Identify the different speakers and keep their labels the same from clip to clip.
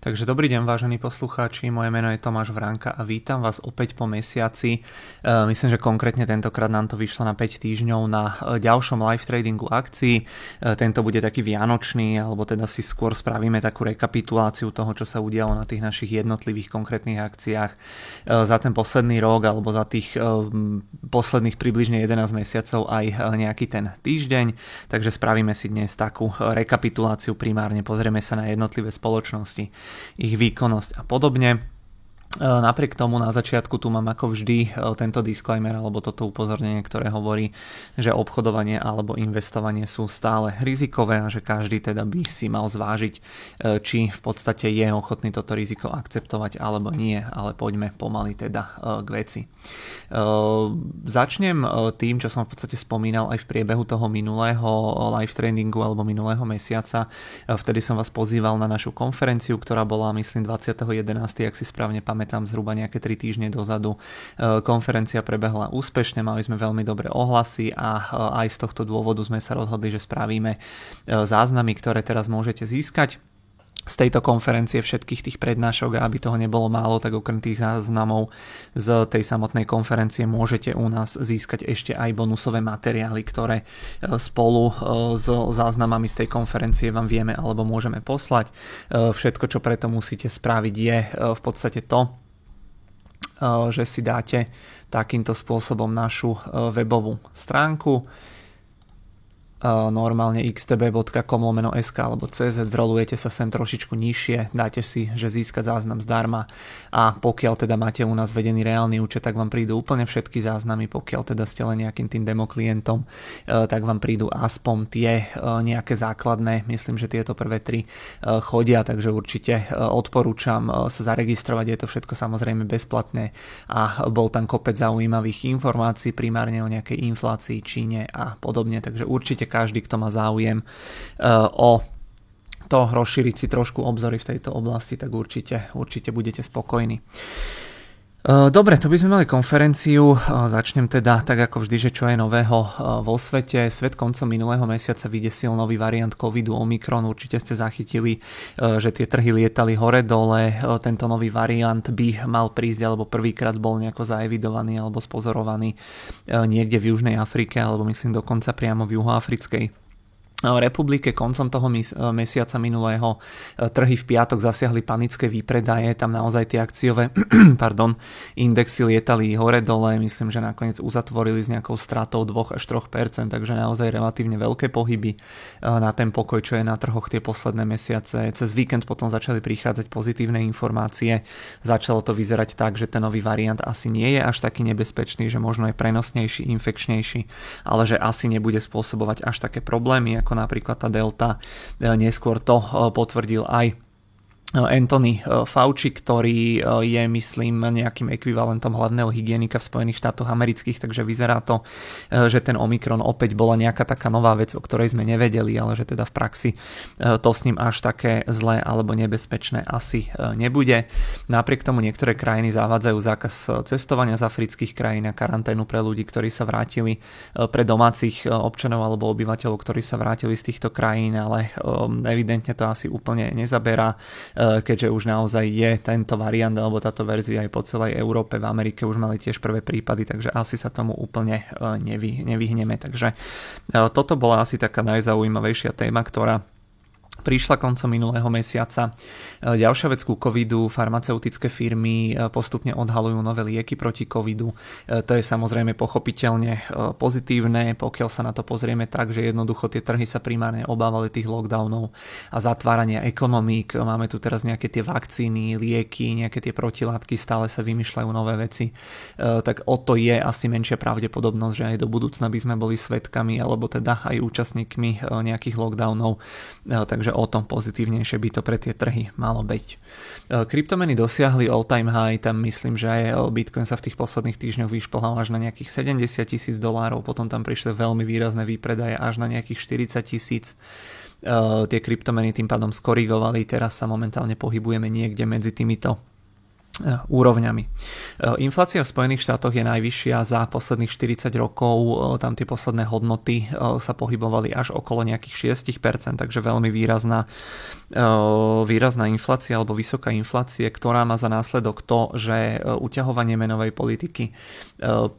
Speaker 1: Takže dobrý deň vážení poslucháči, moje meno je Tomáš Vránka a vítam vás opäť po mesiaci. E, myslím, že konkrétne tentokrát nám to vyšlo na 5 týždňov na e, ďalšom live tradingu akcií. E, tento bude taký vianočný, alebo teda si skôr spravíme takú rekapituláciu toho, čo sa udialo na tých našich jednotlivých konkrétnych akciách za ten posledný rok alebo za tých posledných približne 11 mesiacov aj nejaký ten týždeň. Takže spravíme si dnes takú rekapituláciu primárne, pozrieme sa na jednotlivé spoločnosti ich výkonnosť a podobne. E, napriek tomu na začiatku tu mám ako vždy e, tento disclaimer alebo toto upozornenie, ktoré hovorí, že obchodovanie alebo investovanie sú stále rizikové a že každý teda by si mal zvážiť, e, či v podstate je ochotný toto riziko akceptovať alebo nie, ale poďme pomaly teda k veci. Začnem tým, čo som v podstate spomínal aj v priebehu toho minulého live trendingu alebo minulého mesiaca. Vtedy som vás pozýval na našu konferenciu, ktorá bola myslím 20.11. ak si správne pamätám pamätám zhruba nejaké 3 týždne dozadu. E, konferencia prebehla úspešne, mali sme veľmi dobré ohlasy a e, aj z tohto dôvodu sme sa rozhodli, že spravíme e, záznamy, ktoré teraz môžete získať z tejto konferencie všetkých tých prednášok a aby toho nebolo málo, tak okrem tých záznamov z tej samotnej konferencie môžete u nás získať ešte aj bonusové materiály, ktoré spolu s záznamami z tej konferencie vám vieme alebo môžeme poslať. Všetko, čo preto musíte spraviť je v podstate to, že si dáte takýmto spôsobom našu webovú stránku normálne xtb.com lomeno sk alebo cz, zrolujete sa sem trošičku nižšie, dáte si, že získať záznam zdarma. A pokiaľ teda máte u nás vedený reálny účet, tak vám prídu úplne všetky záznamy, pokiaľ teda ste len nejakým tým demo klientom, e, tak vám prídu aspoň tie e, nejaké základné, myslím, že tieto prvé tri e, chodia, takže určite odporúčam sa zaregistrovať, je to všetko samozrejme bezplatné a bol tam kopec zaujímavých informácií primárne o nejakej inflácii, Číne a podobne, takže určite každý, kto má záujem eh, o to rozšíriť si trošku obzory v tejto oblasti, tak určite, určite budete spokojní. Eh, dobre, to by sme mali konferenciu. Eh, začnem teda tak ako vždy, že čo je nového eh, vo svete. Svet koncom minulého mesiaca vydesil nový variant covidu Omikron. Určite ste zachytili, že tie trhy lietali hore-dole. Tento nový variant by mal prísť, alebo prvýkrát bol nejako zaevidovaný alebo spozorovaný niekde v Južnej Afrike, alebo myslím dokonca priamo v Juhoafrickej republike. Koncom toho mesiaca minulého e, trhy v piatok zasiahli panické výpredaje, tam naozaj tie akciové pardon, indexy lietali hore-dole, myslím, že nakoniec uzatvorili s nejakou stratou 2 až 3%, takže naozaj relatívne veľké pohyby e, na ten pokoj, čo je na trhoch tie posledné mesiace. Cez víkend potom začali prichádzať pozitívne informácie, začalo to vyzerať tak, že ten nový variant asi nie je až taký nebezpečný, že možno je prenosnejší, infekčnejší, ale že asi nebude spôsobovať až také problémy, ako napríklad tá Delta. E, neskôr to e, potvrdil aj Anthony eh, Fauci, ktorý eh, je, myslím, nejakým ekvivalentom hlavného hygienika v Spojených štátoch amerických, takže vyzerá to, eh, že ten Omikron opäť bola nejaká taká nová vec, o ktorej sme nevedeli, ale že teda v praxi to s ním až také zlé alebo nebezpečné asi nebude. Napriek tomu niektoré krajiny zavádzajú zákaz cestovania z afrických krajín a karanténu pre ľudí, ktorí sa vrátili pre domácich občanov alebo obyvateľov, ktorí sa vrátili z týchto krajín, ale evidentne to asi úplne nezaberá keďže už naozaj je tento variant alebo táto verzia aj po celej Európe, v Amerike už mali tiež prvé prípady, takže asi sa tomu úplne eh, nevy, nevyhneme. Takže eh, toto bola asi taká najzaujímavejšia téma, ktorá prišla koncom minulého mesiaca. E, ďalšia vec ku covidu, farmaceutické firmy e, postupne odhalujú nové lieky proti covidu. E, to je samozrejme pochopiteľne pozitívne, pokiaľ sa na to pozrieme tak, že jednoducho tie trhy sa primárne obávali tých lockdownov a zatvárania ekonomík. Máme tu teraz nejaké tie vakcíny, lieky, nejaké tie protilátky, stále sa vymýšľajú nové veci. Tak o to je asi menšia pravdepodobnosť, že aj do budúcna by sme boli svetkami alebo teda aj účastníkmi nejakých lockdownov. Takže takže o tom pozitívnejšie by to pre tie trhy malo byť. E, kryptomeny dosiahli all time high, tam myslím, že aj Bitcoin sa v tých posledných týždňoch vyšplhal až na nejakých 70 tisíc dolárov, potom tam prišli veľmi výrazné výpredaje až na nejakých 40 tisíc. Uh, tie kryptomeny tým pádom skorigovali, teraz sa momentálne pohybujeme niekde medzi týmito úrovňami. Eh, inflácia v Spojených štátoch je najvyššia za posledných 40 rokov, eh, tam tie posledné hodnoty sa pohybovali až okolo nejakých 6%, takže veľmi výrazná, výrazná inflácia alebo vysoká inflácie, ktorá má za následok to, že uťahovanie menovej politiky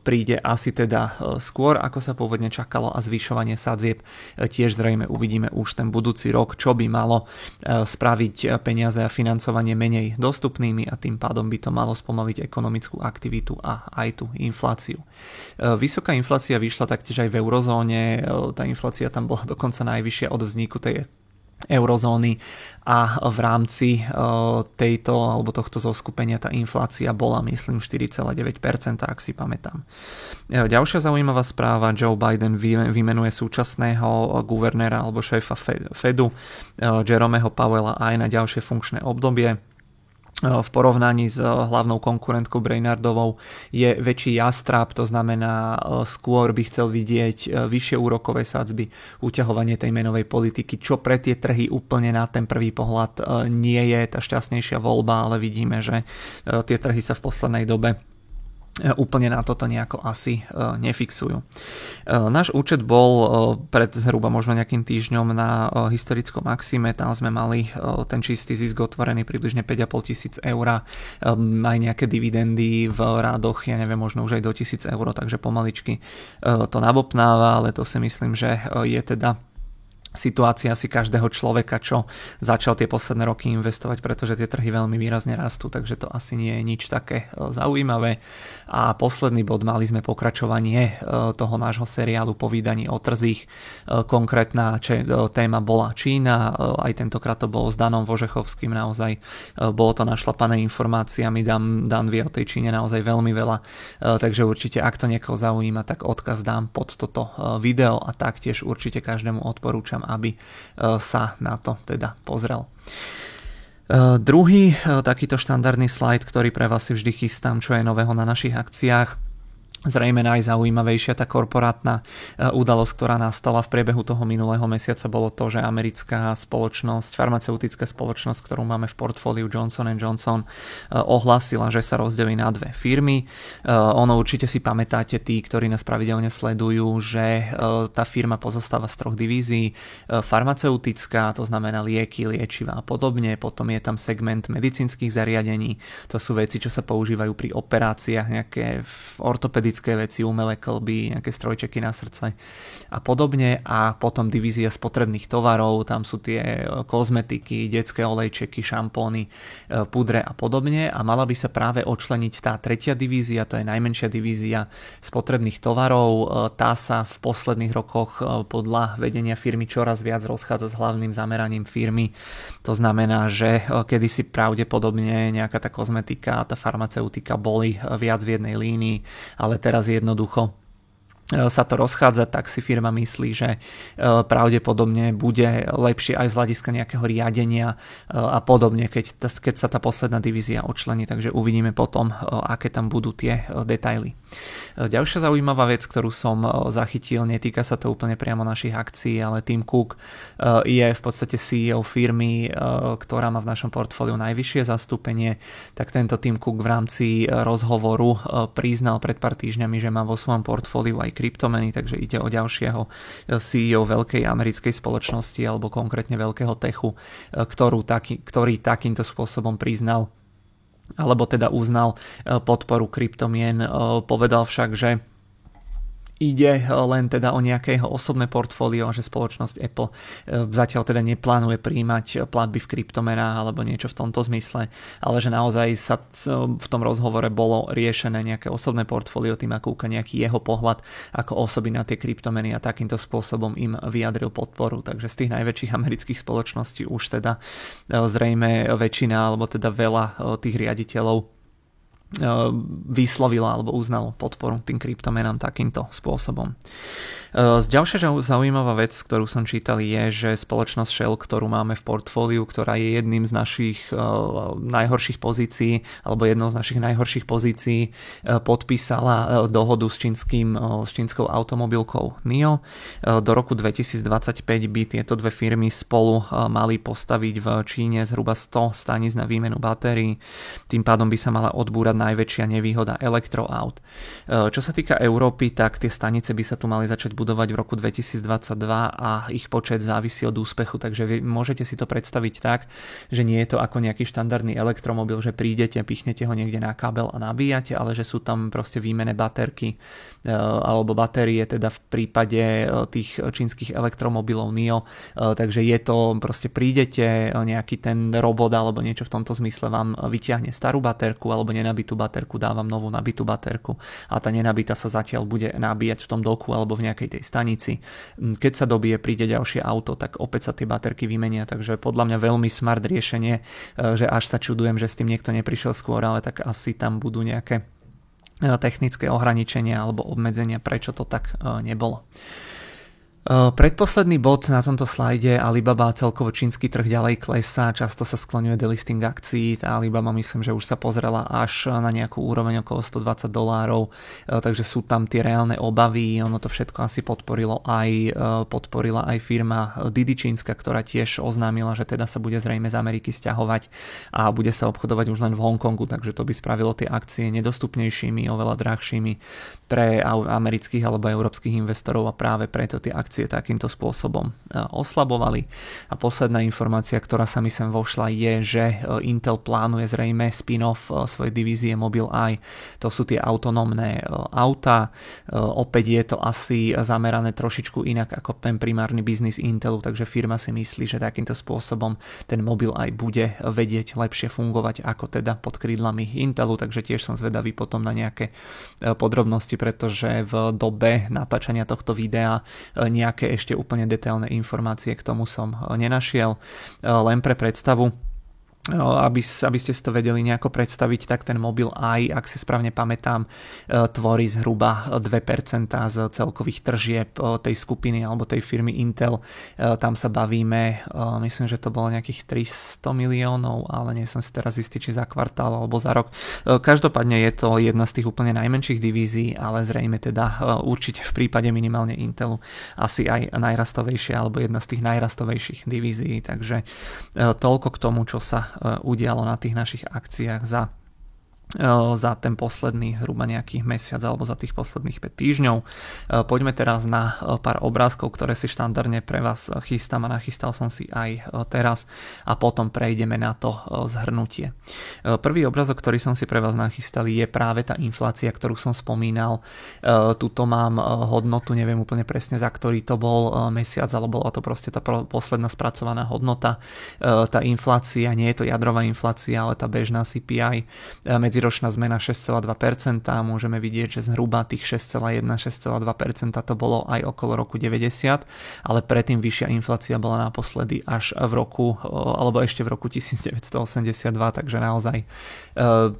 Speaker 1: príde asi teda skôr, ako sa pôvodne čakalo a zvyšovanie sadzieb tiež zrejme uvidíme už ten budúci rok, čo by malo spraviť peniaze a financovanie menej dostupnými a tým pádom by to malo spomaliť ekonomickú aktivitu a aj tú infláciu. E, vysoká inflácia vyšla taktiež aj v eurozóne, e, tá inflácia tam bola dokonca najvyššia od vzniku tej eurozóny a v rámci e, tejto alebo tohto zoskupenia tá inflácia bola myslím 4,9%, ak si pamätám. Ďalšia zaujímavá správa, Joe Biden vymenuje súčasného guvernéra alebo šéfa Fedu Jeromeho Powella aj na ďalšie funkčné obdobie v porovnaní s eh, hlavnou konkurentkou Brainardovou je väčší jastrab, to znamená eh, skôr by chcel vidieť vyššie úrokové sadzby, uťahovanie tej menovej politiky, čo pre tie trhy úplne na ten prvý pohľad nie je tá šťastnejšia voľba, ale vidíme, že tie trhy sa v poslednej dobe úplne na toto nejako asi e, nefixujú. E, náš účet bol e, pred zhruba možno nejakým týždňom na historickom maxime, tam sme mali ten čistý zisk otvorený približne 5,5 tisíc eur, aj nejaké dividendy v rádoch, ja neviem, možno už aj do tisíc eur, takže pomaličky to nabopnáva, ale to si myslím, že je teda situácia si každého človeka, čo začal tie posledné roky investovať, pretože tie trhy veľmi výrazne rastú, takže to asi nie je nič také e, zaujímavé. A posledný bod, mali sme pokračovanie e, toho nášho seriálu po vydaní o trzích. E, konkrétna téma bola Čína, aj tentokrát to bolo s Danom Vožechovským, naozaj bolo to našlapané informáciami, Dan, Dan vie o tej Číne naozaj veľmi veľa, takže určite ak to niekoho zaujíma, tak odkaz dám pod toto video a taktiež určite každému odporúčam odporúčam, aby e, sa na to teda pozrel. E, druhý e, takýto štandardný slajd, ktorý pre vás si vždy chystám, čo je nového na našich akciách, Zrejme najzaujímavejšia tá korporátna e, udalosť, ktorá nastala v priebehu toho minulého mesiaca, bolo to, že americká spoločnosť, farmaceutická spoločnosť, ktorú máme v portfóliu Johnson Johnson, e, ohlásila, že sa rozdelí na dve firmy. E, ono určite si pamätáte tí, ktorí nás pravidelne sledujú, že tá firma pozostáva z troch divízií. Farmaceutická, to znamená lieky, liečiva a podobne. Potom je tam segment medicínskych zariadení. To sú veci, čo sa používajú pri operáciách, nejaké ortopedy ortopedické veci, umelé klby, nejaké strojčeky na srdce a podobne. A potom divízia spotrebných tovarov, tam sú tie e, kozmetiky, detské olejčeky, šampóny, e, pudre a podobne. A mala by sa práve odčleniť tá tretia divízia, to je najmenšia divízia spotrebných tovarov. E, tá sa v posledných rokoch podľa vedenia firmy čoraz viac rozchádza s hlavným zameraním firmy. To znamená, že kedysi pravdepodobne nejaká tá kozmetika a tá farmaceutika boli viac v jednej línii, ale teraz jednoducho sa to rozchádza, tak si firma myslí, že e, pravdepodobne bude lepšie aj z hľadiska nejakého riadenia e, a podobne, keď, keď sa tá posledná divízia odčlení, takže uvidíme potom, aké tam budú tie detaily. Ďalšia zaujímavá vec, ktorú som zachytil, netýka sa to úplne priamo našich akcií, ale Tim Cook je v podstate CEO firmy, ktorá má v našom portfóliu najvyššie zastúpenie, tak tento Tim Cook v rámci rozhovoru priznal pred pár týždňami, že má vo svojom portfóliu aj kryptomeny, takže ide o ďalšieho eh, CEO veľkej americkej spoločnosti alebo konkrétne veľkého techu, eh, ktorú taký, ktorý takýmto spôsobom priznal alebo teda uznal eh, podporu kryptomien. Povedal však, že ide len teda o nejaké osobné portfólio a že spoločnosť Apple e, zatiaľ teda neplánuje príjmať platby v kryptomenách alebo niečo v tomto zmysle, ale že naozaj sa v tom rozhovore bolo riešené nejaké osobné portfólio, tým ako nejaký jeho pohľad ako osoby na tie kryptomeny a takýmto spôsobom im vyjadril podporu. Takže z tých najväčších amerických spoločností už teda zrejme väčšina alebo teda veľa tých riaditeľov vyslovilo alebo uznalo podporu tým kryptomenám takýmto spôsobom. Z ďalšia zaujímavá vec, ktorú som čítal, je, že spoločnosť Shell, ktorú máme v portfóliu, ktorá je jedným z našich najhorších pozícií, alebo jednou z našich najhorších pozícií, podpísala dohodu s, čínským, s čínskou automobilkou NIO. Do roku 2025 by tieto dve firmy spolu mali postaviť v Číne zhruba 100 staníc na výmenu batérií. Tým pádom by sa mala odbúrať najväčšia nevýhoda elektroaut. Čo sa týka Európy, tak tie stanice by sa tu mali začať budovať v roku 2022 a ich počet závisí od úspechu, takže vy môžete si to predstaviť tak, že nie je to ako nejaký štandardný elektromobil, že prídete, pichnete ho niekde na kábel a nabíjate, ale že sú tam proste výmené baterky e, alebo batérie teda v prípade e, tých čínskych elektromobilov NIO, e, takže je to proste prídete, nejaký ten robot alebo niečo v tomto zmysle vám vyťahne starú baterku alebo nenabitú baterku, dávam novú nabitú baterku a tá nenabitá sa zatiaľ bude nabíjať v tom doku alebo v nejakej tej stanici. Mm, keď sa dobije, príde ďalšie auto, tak opäť sa tie baterky vymenia, takže podľa mňa veľmi smart riešenie, e, že až sa čudujem, že s tým niekto neprišiel skôr, ale tak asi tam budú nejaké e, technické ohraničenia alebo obmedzenia, prečo to tak e, nebolo. Predposledný bod na tomto slajde Alibaba celkovo čínsky trh ďalej klesá, často sa skloňuje delisting akcií, tá Alibaba myslím, že už sa pozrela až na nejakú úroveň okolo 120 dolárov, takže sú tam tie reálne obavy, ono to všetko asi podporilo aj, podporila aj firma Didi čínska, ktorá tiež oznámila, že teda sa bude zrejme z Ameriky stiahovať a bude sa obchodovať už len v Hongkongu, takže to by spravilo tie akcie nedostupnejšími, oveľa drahšími pre amerických alebo európskych investorov a práve preto tie akcie akcie takýmto spôsobom e, oslabovali. A posledná informácia, ktorá sa mi sem vošla, je, že e, Intel plánuje zrejme spin-off e, svojej divízie Mobileye. To sú tie autonómne auta. Opäť je to asi zamerané trošičku inak ako ten primárny biznis Intelu, takže firma si myslí, že takýmto spôsobom ten Mobileye bude vedieť lepšie fungovať ako teda pod krídlami Intelu, takže tiež som zvedavý potom na nejaké podrobnosti, pretože v dobe natáčania tohto videa nie nejaké ešte úplne detailné informácie k tomu som eh, nenašiel. Eh, len pre predstavu, aby, aby ste si to vedeli nejako predstaviť, tak ten mobil aj, ak si správne pamätám, e, tvorí zhruba 2% z celkových tržieb e, tej skupiny alebo tej firmy Intel. E, tam sa bavíme, myslím, že to bolo nejakých 300 miliónov, ale nie som si teraz istý, či za kvartál alebo za rok. Každopádne je to jedna z tých úplne najmenších divízií, ale zrejme teda určite v prípade minimálne Intelu asi aj najrastovejšia alebo jedna z tých najrastovejších divízií. Takže toľko k tomu, čo sa udialo na tých našich akciách za za ten posledný zhruba nejaký mesiac alebo za tých posledných 5 týždňov. Poďme teraz na pár obrázkov, ktoré si štandardne pre vás chystám a nachystal som si aj teraz a potom prejdeme na to zhrnutie. Prvý obrázok, ktorý som si pre vás nachystal je práve tá inflácia, ktorú som spomínal. Tuto mám hodnotu, neviem úplne presne za ktorý to bol mesiac, ale bola to proste tá posledná spracovaná hodnota. Tá inflácia, nie je to jadrová inflácia, ale tá bežná CPI medzi medziročná zmena 6,2%, môžeme vidieť, že zhruba tých 6,1-6,2% to bolo aj okolo roku 90, ale predtým vyššia inflácia bola naposledy až v roku, alebo ešte v roku 1982, takže naozaj e,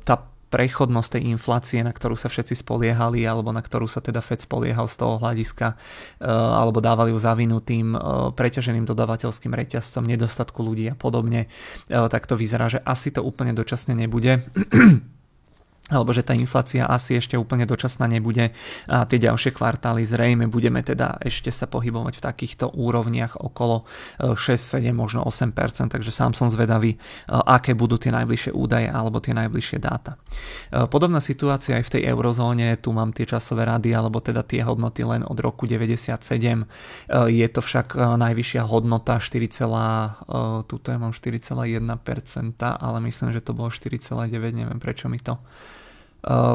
Speaker 1: tá prechodnosť tej inflácie, na ktorú sa všetci spoliehali, alebo na ktorú sa teda Fed spoliehal z toho hľadiska, e, alebo dávali ju zavinutým e, preťaženým dodávateľským reťazcom, nedostatku ľudí a podobne, tak to vyzerá, že asi to úplne dočasne nebude. Alebo že tá inflácia asi ešte úplne dočasná nebude a tie ďalšie kvartály zrejme budeme teda ešte sa pohybovať v takýchto úrovniach okolo 6, e, 7, možno 8%, takže sám som zvedavý, e, aké budú tie najbližšie údaje alebo tie najbližšie dáta. E, podobná situácia aj v tej eurozóne, tu mám tie časové rady alebo teda tie hodnoty len od roku 97, je to však najvyššia hodnota 4, tuto ja mám 4,1%, ale myslím, že to bolo 4,9, neviem prečo mi to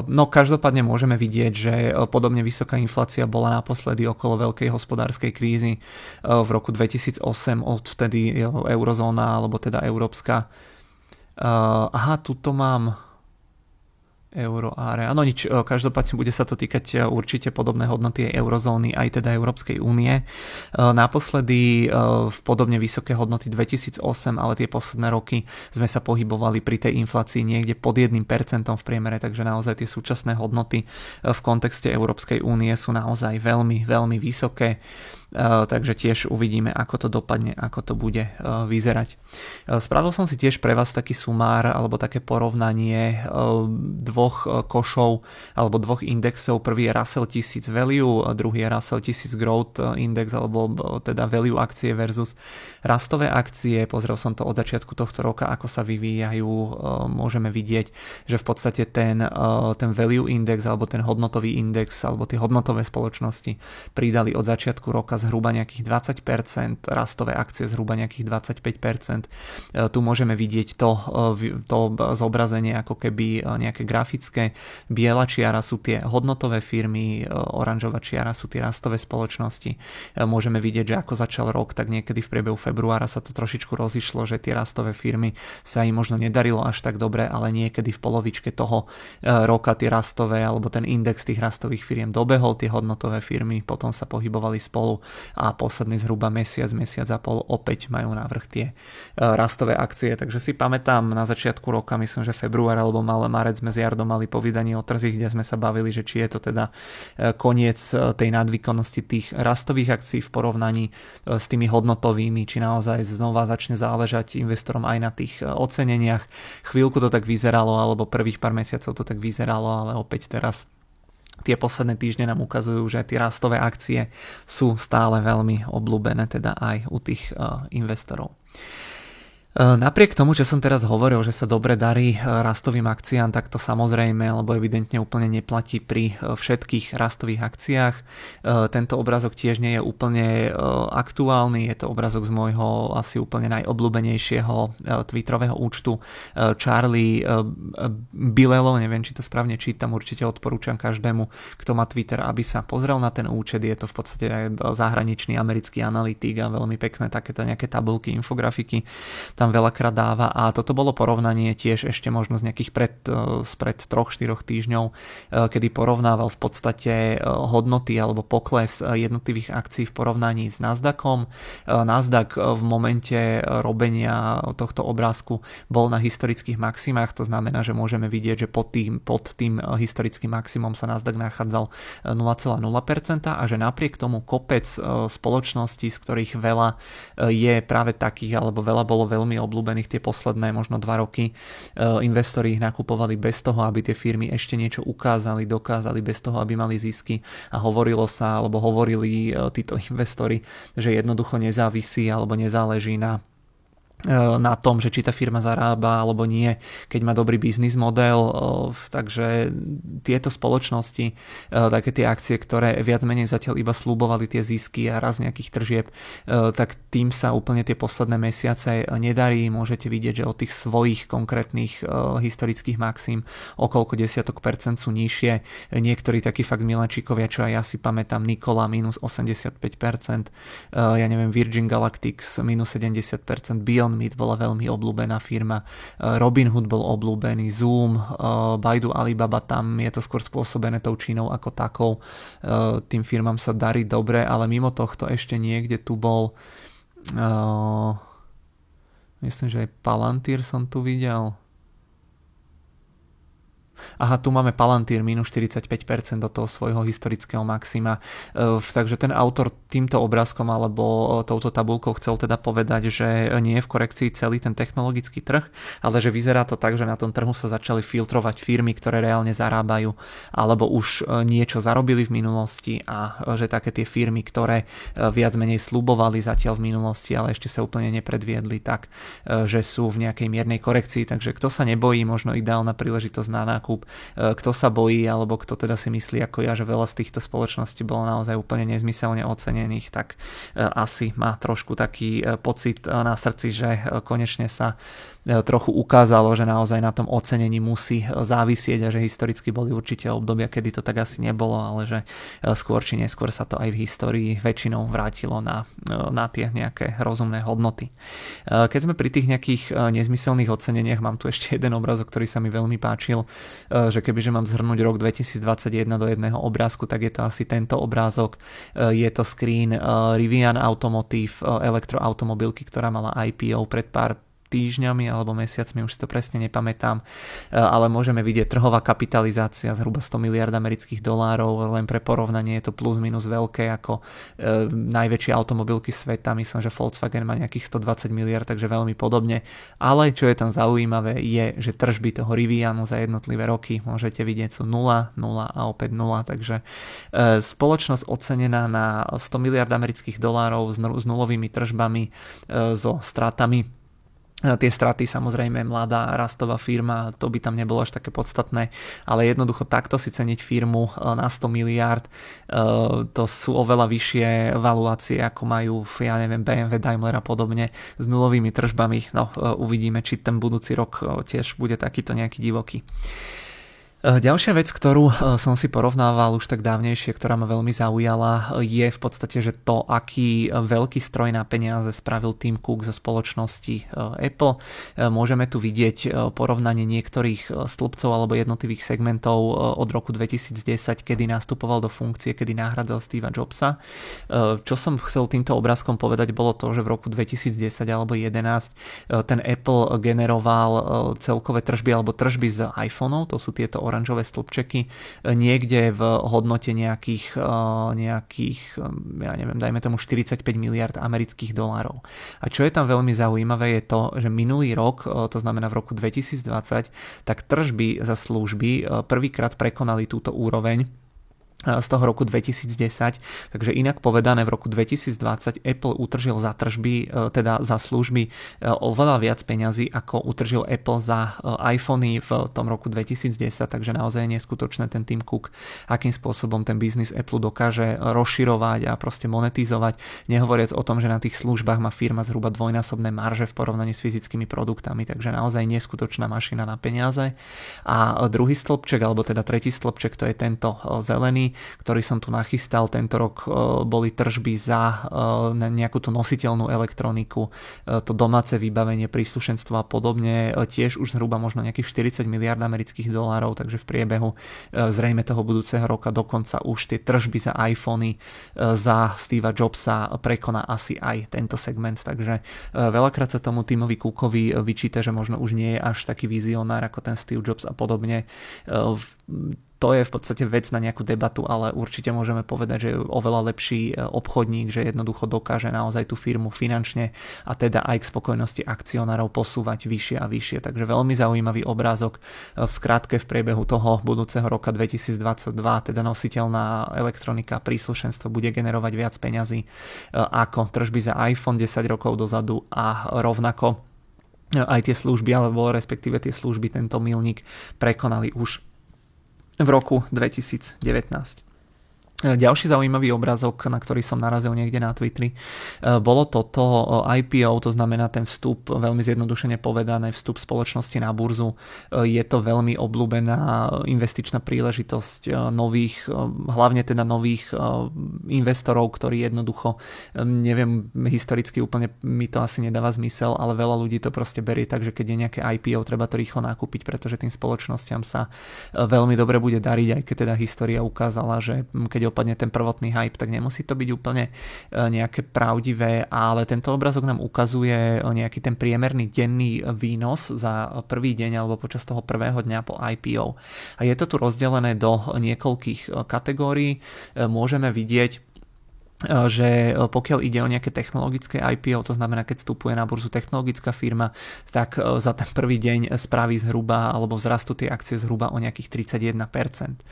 Speaker 1: no každopádne môžeme vidieť, že eh, podobne vysoká inflácia bola naposledy okolo veľkej hospodárskej krízy eh, v roku 2008, odvtedy eurozóna alebo teda európska. Aha, tuto mám euro áre. Áno, nič, každopádne bude sa to týkať určite podobné hodnoty eurozóny, aj teda Európskej únie. Naposledy v podobne vysoké hodnoty 2008, ale tie posledné roky sme sa pohybovali pri tej inflácii niekde pod 1% v priemere, takže naozaj tie súčasné hodnoty v kontexte Európskej únie sú naozaj veľmi, veľmi vysoké. Eh, takže tiež uvidíme, ako to dopadne, ako to bude eh, vyzerať. Eh, spravil som si tiež pre vás taký sumár alebo také porovnanie dvoch košov alebo dvoch indexov. Prvý je Russell 1000 Value, druhý je Russell 1000 Growth Index alebo teda Value akcie versus rastové akcie. Pozrel som to od začiatku tohto roka, ako sa vyvíjajú. Môžeme vidieť, že v podstate ten, ten Value Index alebo ten hodnotový index alebo tie hodnotové spoločnosti pridali od začiatku roka zhruba nejakých 20%, rastové akcie zhruba nejakých 25%. E, tu môžeme vidieť to, e, to zobrazenie ako keby e, nejaké grafické. Biela čiara sú tie hodnotové firmy, oranžová čiara sú tie rastové spoločnosti. Môžeme vidieť, že ako začal rok, tak niekedy v priebehu februára sa to trošičku rozišlo, že tie rastové firmy sa im možno nedarilo až tak dobre, ale niekedy v polovičke toho roka tie rastové alebo ten index tých rastových firiem dobehol tie hodnotové firmy, potom sa pohybovali spolu a posledný zhruba mesiac, mesiac a pol opäť majú návrh tie e, rastové akcie. Takže si pamätám na začiatku roka, myslím, že február alebo malé marec sme s Jardom mali po vydaní o trzích, kde sme sa bavili, že či je to teda e, koniec e, tej nadvýkonnosti tých rastových akcií v porovnaní s tými hodnotovými, či naozaj znova začne záležať investorom aj na tých oceneniach. Chvíľku to tak vyzeralo, alebo prvých pár mesiacov to tak vyzeralo, ale opäť teraz tie posledné týždne nám ukazujú, že tie rastové akcie sú stále veľmi obľúbené teda aj u tých uh, investorov. E, napriek tomu, čo som teraz hovoril, že sa dobre darí e, rastovým akciám, tak to samozrejme, alebo evidentne úplne neplatí pri e, všetkých rastových akciách. Tento obrazok tiež nie je úplne aktuálny, je to obrazok z môjho asi úplne najobľúbenejšieho Twitterového účtu Charlie Bilelo, neviem, či to správne čítam, určite odporúčam každému, kto má Twitter, aby sa pozrel na ten účet, je to v podstate zahraničný americký analytik a veľmi pekné takéto nejaké tabulky, infografiky. Tam tam veľakrát dáva a toto bolo porovnanie tiež ešte možno z nejakých pred, e, spred 3-4 týždňov, e, kedy porovnával v podstate e, hodnoty alebo pokles jednotlivých akcií v porovnaní s Nasdaqom. Nasdaq v momente robenia tohto obrázku bol na historických maximách, to znamená, že môžeme vidieť, že pod tým, pod tým historickým maximum sa Nasdaq nachádzal 0,0% a že napriek tomu kopec spoločností, z ktorých veľa je práve takých, alebo veľa bolo veľmi veľmi obľúbených tie posledné možno dva roky. E, investori ich nakupovali bez toho, aby tie firmy ešte niečo ukázali, dokázali, bez toho, aby mali zisky a hovorilo sa, alebo hovorili e, títo investori, že jednoducho nezávisí alebo nezáleží na na tom, že či tá firma zarába alebo nie, keď má dobrý biznis model. E, takže tieto spoločnosti, e, také tie akcie, ktoré viac menej zatiaľ iba slúbovali tie zisky a raz nejakých tržieb, tak tým sa úplne tie posledné mesiace nedarí. Môžete vidieť, že od tých svojich konkrétnych historických maxim okolko desiatok percent sú nižšie. Niektorí takí fakt miláčikovia, čo aj ja si pamätám, Nikola minus 85%, ja neviem, Virgin Galactics minus 70%, Bio Beyond bola veľmi obľúbená firma, eh, Robinhood bol obľúbený, Zoom, eh, Baidu, Alibaba, tam je to skôr spôsobené tou Čínou ako takou. Eh, tým firmám sa darí dobre, ale mimo tohto ešte niekde tu bol myslím, že aj Palantir som tu videl aha, tu máme Palantir minus 45% do toho svojho historického maxima. E, takže ten autor týmto obrázkom alebo touto tabulkou chcel teda povedať, že nie je v korekcii celý ten technologický trh, ale že vyzerá to tak, že na tom trhu sa začali filtrovať firmy, ktoré reálne zarábajú alebo už e, niečo zarobili v minulosti a že také tie firmy, ktoré e, viac menej slubovali zatiaľ v minulosti, ale ešte sa úplne nepredviedli tak, že sú v nejakej miernej korekcii. Takže kto sa nebojí, možno ideálna príležitosť na nákup nákup. E, kto sa bojí, alebo kto teda si myslí ako ja, že veľa z týchto spoločností bolo naozaj úplne nezmyselne ocenených, tak e, asi má trošku taký e, pocit na srdci, že konečne sa trochu ukázalo, že naozaj na tom ocenení musí závisieť a že historicky boli určite obdobia, kedy to tak asi nebolo, ale že skôr či neskôr sa to aj v histórii väčšinou vrátilo na, na tie nejaké rozumné hodnoty. Keď sme pri tých nejakých nezmyselných oceneniach, mám tu ešte jeden obrazok, ktorý sa mi veľmi páčil. že kebyže mám zhrnúť rok 2021 do jedného obrázku, tak je to asi tento obrázok. Je to screen Rivian Automotive elektroautomobilky, ktorá mala IPO pred pár týždňami alebo mesiacmi, už si to presne nepamätám, e, ale môžeme vidieť trhová kapitalizácia zhruba 100 miliard amerických dolárov, len pre porovnanie je to plus minus veľké ako e, najväčšie automobilky sveta, myslím, že Volkswagen má nejakých 120 miliard, takže veľmi podobne, ale čo je tam zaujímavé je, že tržby toho Rivianu za jednotlivé roky môžete vidieť sú 0, 0 a opäť 0, takže e, spoločnosť ocenená na 100 miliard amerických dolárov s nulovými tržbami, so stratami Tie straty samozrejme mladá rastová firma, to by tam nebolo až také podstatné, ale jednoducho takto si ceniť firmu e, na 100 miliard, e, to sú oveľa vyššie valuácie, ako majú, ja neviem, BMW, Daimler a podobne, s nulovými tržbami. No, e, uvidíme, či ten budúci rok tiež bude takýto nejaký divoký. Eh, ďalšia vec, ktorú eh, som si porovnával už tak dávnejšie, ktorá ma veľmi zaujala, je v podstate, že to, aký veľký stroj na peniaze spravil Tim Cook zo spoločnosti eh, Apple. Môžeme tu vidieť porovnanie niektorých stĺpcov alebo jednotlivých segmentov od roku 2010, kedy nastupoval do funkcie, kedy nahradzal Steva Jobsa. Čo som chcel týmto obrázkom povedať, bolo to, že v roku 2010 alebo 2011 ten Apple generoval celkové tržby alebo tržby z iPhoneov, to sú tieto oranžové stĺpčeky e, niekde v hodnote nejakých, e, nejakých e, ja neviem, dajme tomu 45 miliard amerických dolárov. A čo je tam veľmi zaujímavé je to, že minulý rok, to znamená v roku 2020, tak tržby za služby prvýkrát prekonali túto úroveň z toho roku 2010. Takže inak povedané, v roku 2020 Apple utržil za tržby, e, teda za služby e, oveľa viac peňazí, ako utržil Apple za e, iPhony v tom roku 2010, takže naozaj je neskutočné ten Tim Cook, akým spôsobom ten biznis Apple dokáže rozširovať a proste monetizovať, nehovoriac o tom, že na tých službách má firma zhruba dvojnásobné marže v porovnaní s fyzickými produktami, takže naozaj neskutočná mašina na peniaze. A druhý stĺpček, alebo teda tretí stĺpček, to je tento zelený, ktorý som tu nachystal. Tento rok e, boli tržby za e, nejakú tú nositeľnú elektroniku, e, to domáce vybavenie, príslušenstvo a podobne, tiež už zhruba možno nejakých 40 miliard amerických dolárov, takže v priebehu zrejme toho budúceho roka dokonca už tie tržby za iPhony za Steva Jobsa prekoná asi aj tento segment, takže veľakrát sa tomu Timovi Cookovi vyčíta, že možno už nie je až taký vizionár ako ten Steve Jobs a podobne to je v podstate vec na nejakú debatu, ale určite môžeme povedať, že je oveľa lepší e, obchodník, že jednoducho dokáže naozaj tú firmu finančne a teda aj k spokojnosti akcionárov posúvať vyššie a vyššie. Takže veľmi zaujímavý obrázok e, v skratke v priebehu toho budúceho roka 2022, teda nositeľná elektronika, príslušenstvo bude generovať viac peňazí e, ako tržby za iPhone 10 rokov dozadu a rovnako aj tie služby, alebo respektíve tie služby, tento milník prekonali už v roku 2019. E, ďalší zaujímavý obrázok, na ktorý som narazil niekde na Twitteri, e, bolo toto e, IPO, to znamená ten vstup, veľmi zjednodušene povedané, vstup spoločnosti na burzu. Je to veľmi obľúbená investičná príležitosť nových, hlavne teda nových investorov, ktorí jednoducho, neviem, historicky úplne mi to asi nedáva zmysel, ale veľa ľudí to proste berie tak, že keď je nejaké IPO, treba to rýchlo nakúpiť, pretože tým spoločnosťam sa veľmi dobre bude dariť, aj keď teda história ukázala, že keď opadne ten prvotný hype, tak nemusí to byť úplne e, nejaké pravdivé, ale tento obrazok nám ukazuje nejaký ten priemerný denný výnos za prvý deň alebo počas toho prvého dňa po IPO. A je to tu rozdelené do niekoľkých e, kategórií. E, môžeme vidieť že eh, pokiaľ ide o nejaké technologické IPO, to znamená, keď vstupuje na burzu technologická firma, tak eh, za ten prvý deň spraví zhruba, alebo vzrastú tie akcie zhruba o nejakých 31%.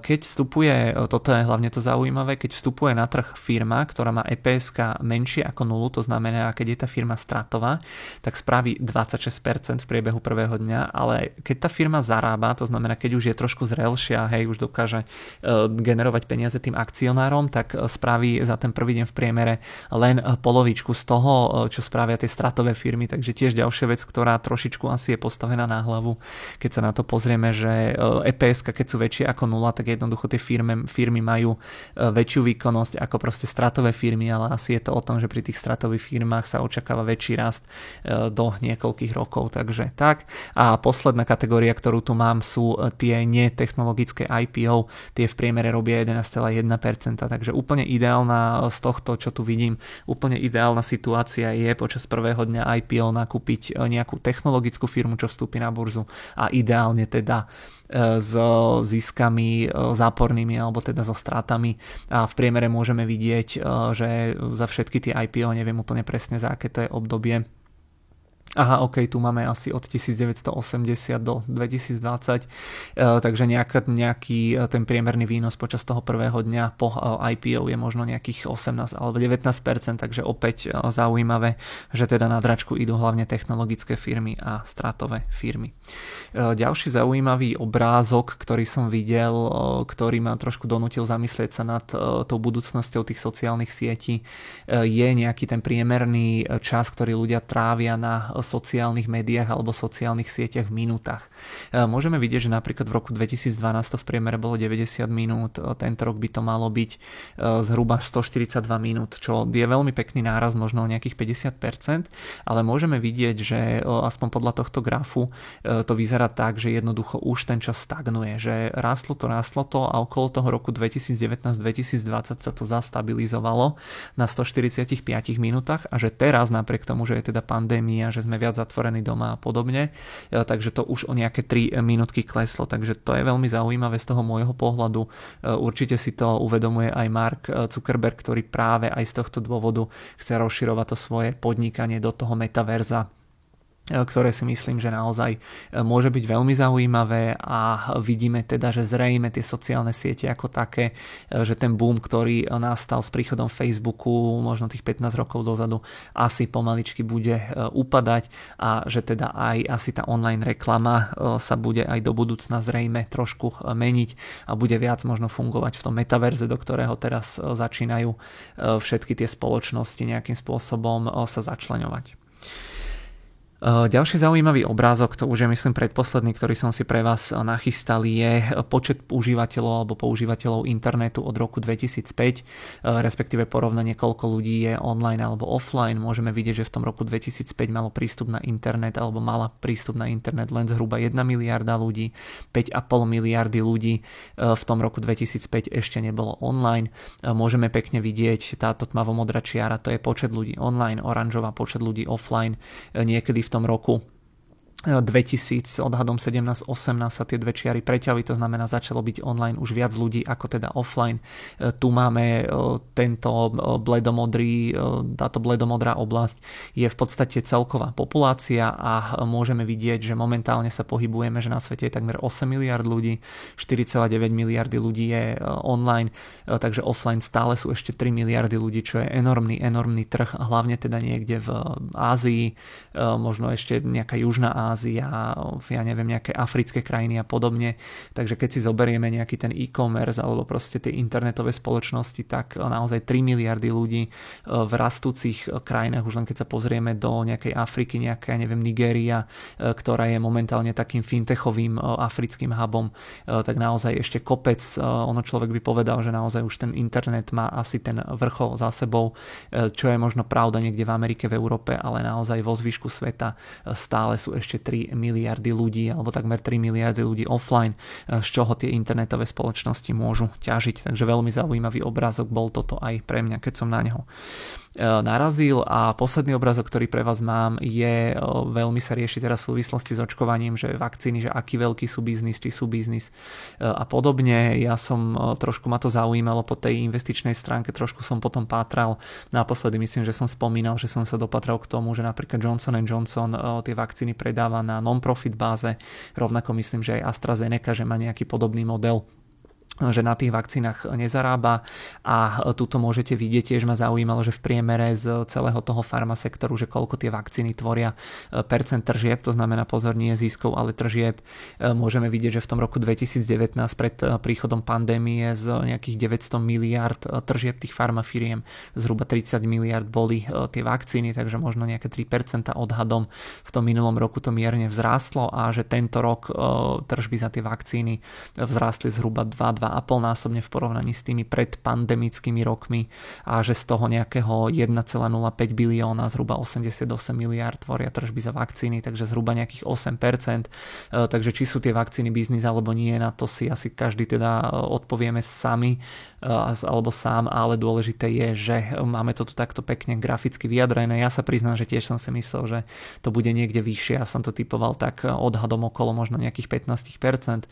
Speaker 1: Keď vstupuje, toto je hlavne to zaujímavé, keď vstupuje na trh firma, ktorá má EPS menšie ako nulu, to znamená, keď je tá firma stratová, tak spraví 26% v priebehu prvého dňa, ale keď tá firma zarába, to znamená, keď už je trošku zrelšia, hej, už dokáže generovať peniaze tým akcionárom, tak spraví spraví za ten prvý deň v priemere len polovičku z toho, čo spravia tie stratové firmy, takže tiež ďalšia vec, ktorá trošičku asi je postavená na hlavu, keď sa na to pozrieme, že EPS, keď sú väčšie ako nula, tak jednoducho tie firmy, firmy majú väčšiu výkonnosť ako proste stratové firmy, ale asi je to o tom, že pri tých stratových firmách sa očakáva väčší rast do niekoľkých rokov, takže tak. A posledná kategória, ktorú tu mám, sú tie netechnologické IPO, tie v priemere robia 11,1%, takže úplne ideálna z tohto, čo tu vidím, úplne ideálna situácia je počas prvého dňa IPO nakúpiť e, nejakú technologickú firmu, čo vstúpi na burzu a ideálne teda e, s ziskami e, zápornými alebo teda so strátami. A v priemere môžeme vidieť, že za všetky tie IPO, neviem úplne presne za aké to je obdobie, Aha, ok, tu máme asi od 1980 do 2020, e, takže nejaká, nejaký e, ten priemerný výnos počas toho prvého dňa po e, IPO je možno nejakých 18 alebo 19%, takže opäť zaujímavé, že teda na dračku idú hlavne technologické firmy a stratové firmy. Ďalší zaujímavý obrázok, ktorý som videl, ktorý ma trošku donutil zamyslieť sa nad tou budúcnosťou tých sociálnych sietí, je nejaký ten priemerný čas, ktorý ľudia trávia na sociálnych médiách alebo sociálnych sieťach v minútach. E, môžeme vidieť, že napríklad v roku 2012 to v priemere bolo 90 minút, e, tento rok by to malo byť e, zhruba 142 minút, čo je veľmi pekný náraz, možno o nejakých 50%, ale môžeme vidieť, že aspoň podľa tohto grafu to vyzerá tak, že jednoducho už ten čas stagnuje, že rástlo to, rástlo to a okolo toho roku 2019-2020 sa to zastabilizovalo na 145 minútach a že teraz napriek tomu, že je teda pandémia, že sme sme viac zatvorení doma a podobne, e, takže to už o nejaké 3 minútky kleslo, takže to je veľmi zaujímavé z toho môjho pohľadu. E, určite si to uvedomuje aj Mark Zuckerberg, ktorý práve aj z tohto dôvodu chce rozširovať to svoje podnikanie do toho metaverza E, ktoré si myslím, že naozaj e, môže byť veľmi zaujímavé a vidíme teda, že zrejme tie sociálne siete ako také, e, že ten boom, ktorý nastal s príchodom Facebooku možno tých 15 rokov dozadu, asi pomaličky bude upadať a že teda aj asi tá online reklama sa bude aj do budúcna zrejme trošku meniť a bude viac možno fungovať v tom metaverze, do ktorého teraz začínajú všetky tie spoločnosti nejakým spôsobom sa začleňovať. Eh, ďalší zaujímavý obrázok, to už je myslím predposledný, ktorý som si pre vás nachystal, je počet užívateľov alebo používateľov internetu od roku 2005, eh, respektíve porovnanie, koľko ľudí je online alebo offline. Môžeme vidieť, že v tom roku 2005 malo prístup na internet alebo mala prístup na internet len zhruba 1 miliarda ľudí, 5,5 miliardy ľudí eh, v tom roku 2005 ešte nebolo online. Môžeme pekne vidieť táto tmavomodrá čiara, to je počet ľudí online, oranžová počet ľudí offline, niekedy v v tom roku 2000, odhadom 17-18 sa tie dve čiary preťali, to znamená začalo byť online už viac ľudí ako teda offline. E, tu máme e, tento e, bledomodrý, táto bledomodrá oblasť je v podstate celková populácia a môžeme vidieť, že momentálne sa pohybujeme, že na svete je takmer 8 miliard ľudí, 4,9 miliardy ľudí je online, takže offline stále sú ešte 3 miliardy ľudí, čo je enormný, enormný trh, hlavne teda niekde v Ázii, možno ešte nejaká južná Ázia, Ázia, ja neviem, nejaké africké krajiny a podobne. Takže keď si zoberieme nejaký ten e-commerce alebo proste tie internetové spoločnosti, tak naozaj 3 miliardy ľudí e, v rastúcich krajinách, už len keď sa pozrieme do nejakej Afriky, nejaká, ja neviem, Nigéria, e, ktorá je momentálne takým fintechovým e, africkým hubom, tak naozaj ešte kopec, ono človek by povedal, že naozaj už ten internet má asi ten vrchol za sebou, čo je možno pravda niekde v Amerike, v Európe, ale naozaj vo zvyšku sveta stále sú ešte 3 miliardy ľudí alebo takmer 3 miliardy ľudí offline, z čoho tie internetové spoločnosti môžu ťažiť. Takže veľmi zaujímavý obrázok bol toto aj pre mňa, keď som na neho E, narazil a posledný obrazok, ktorý pre vás mám, je e, veľmi sa rieši teraz v súvislosti s očkovaním, že vakcíny, že aký veľký sú biznis, či sú biznis e, a podobne. Ja som trošku ma to zaujímalo po tej investičnej stránke, trošku som potom pátral. Naposledy myslím, že som spomínal, že som sa dopatral k tomu, že napríklad Johnson Johnson tie vakcíny predáva na non-profit báze. Rovnako myslím, že aj AstraZeneca, že má nejaký podobný model že na tých vakcínach nezarába a tuto môžete vidieť, tiež ma zaujímalo, že v priemere z celého toho farmasektoru, že koľko tie vakcíny tvoria e, percent tržieb, to znamená pozor nie ziskov, ale tržieb. E, môžeme vidieť, že v tom roku 2019 pred e, príchodom pandémie z nejakých 900 miliard tržieb tých farmafiriem zhruba 30 miliard boli tie vakcíny, takže možno nejaké 3% odhadom v tom minulom roku to mierne vzrástlo a že tento rok tržby za tie vakcíny vzrástli zhruba 2 2,5 násobne v porovnaní s tými predpandemickými rokmi a že z toho nejakého 1,05 bilióna zhruba 88 miliard tvoria tržby za vakcíny, takže zhruba nejakých 8%. E, takže či sú tie vakcíny biznis alebo nie, na to si asi každý teda e, odpovieme sami e, alebo sám, ale dôležité je, že máme to tu takto pekne graficky vyjadrené. Ja sa priznám, že tiež som si myslel, že to bude niekde vyššie. Ja som to typoval tak odhadom okolo možno nejakých 15%,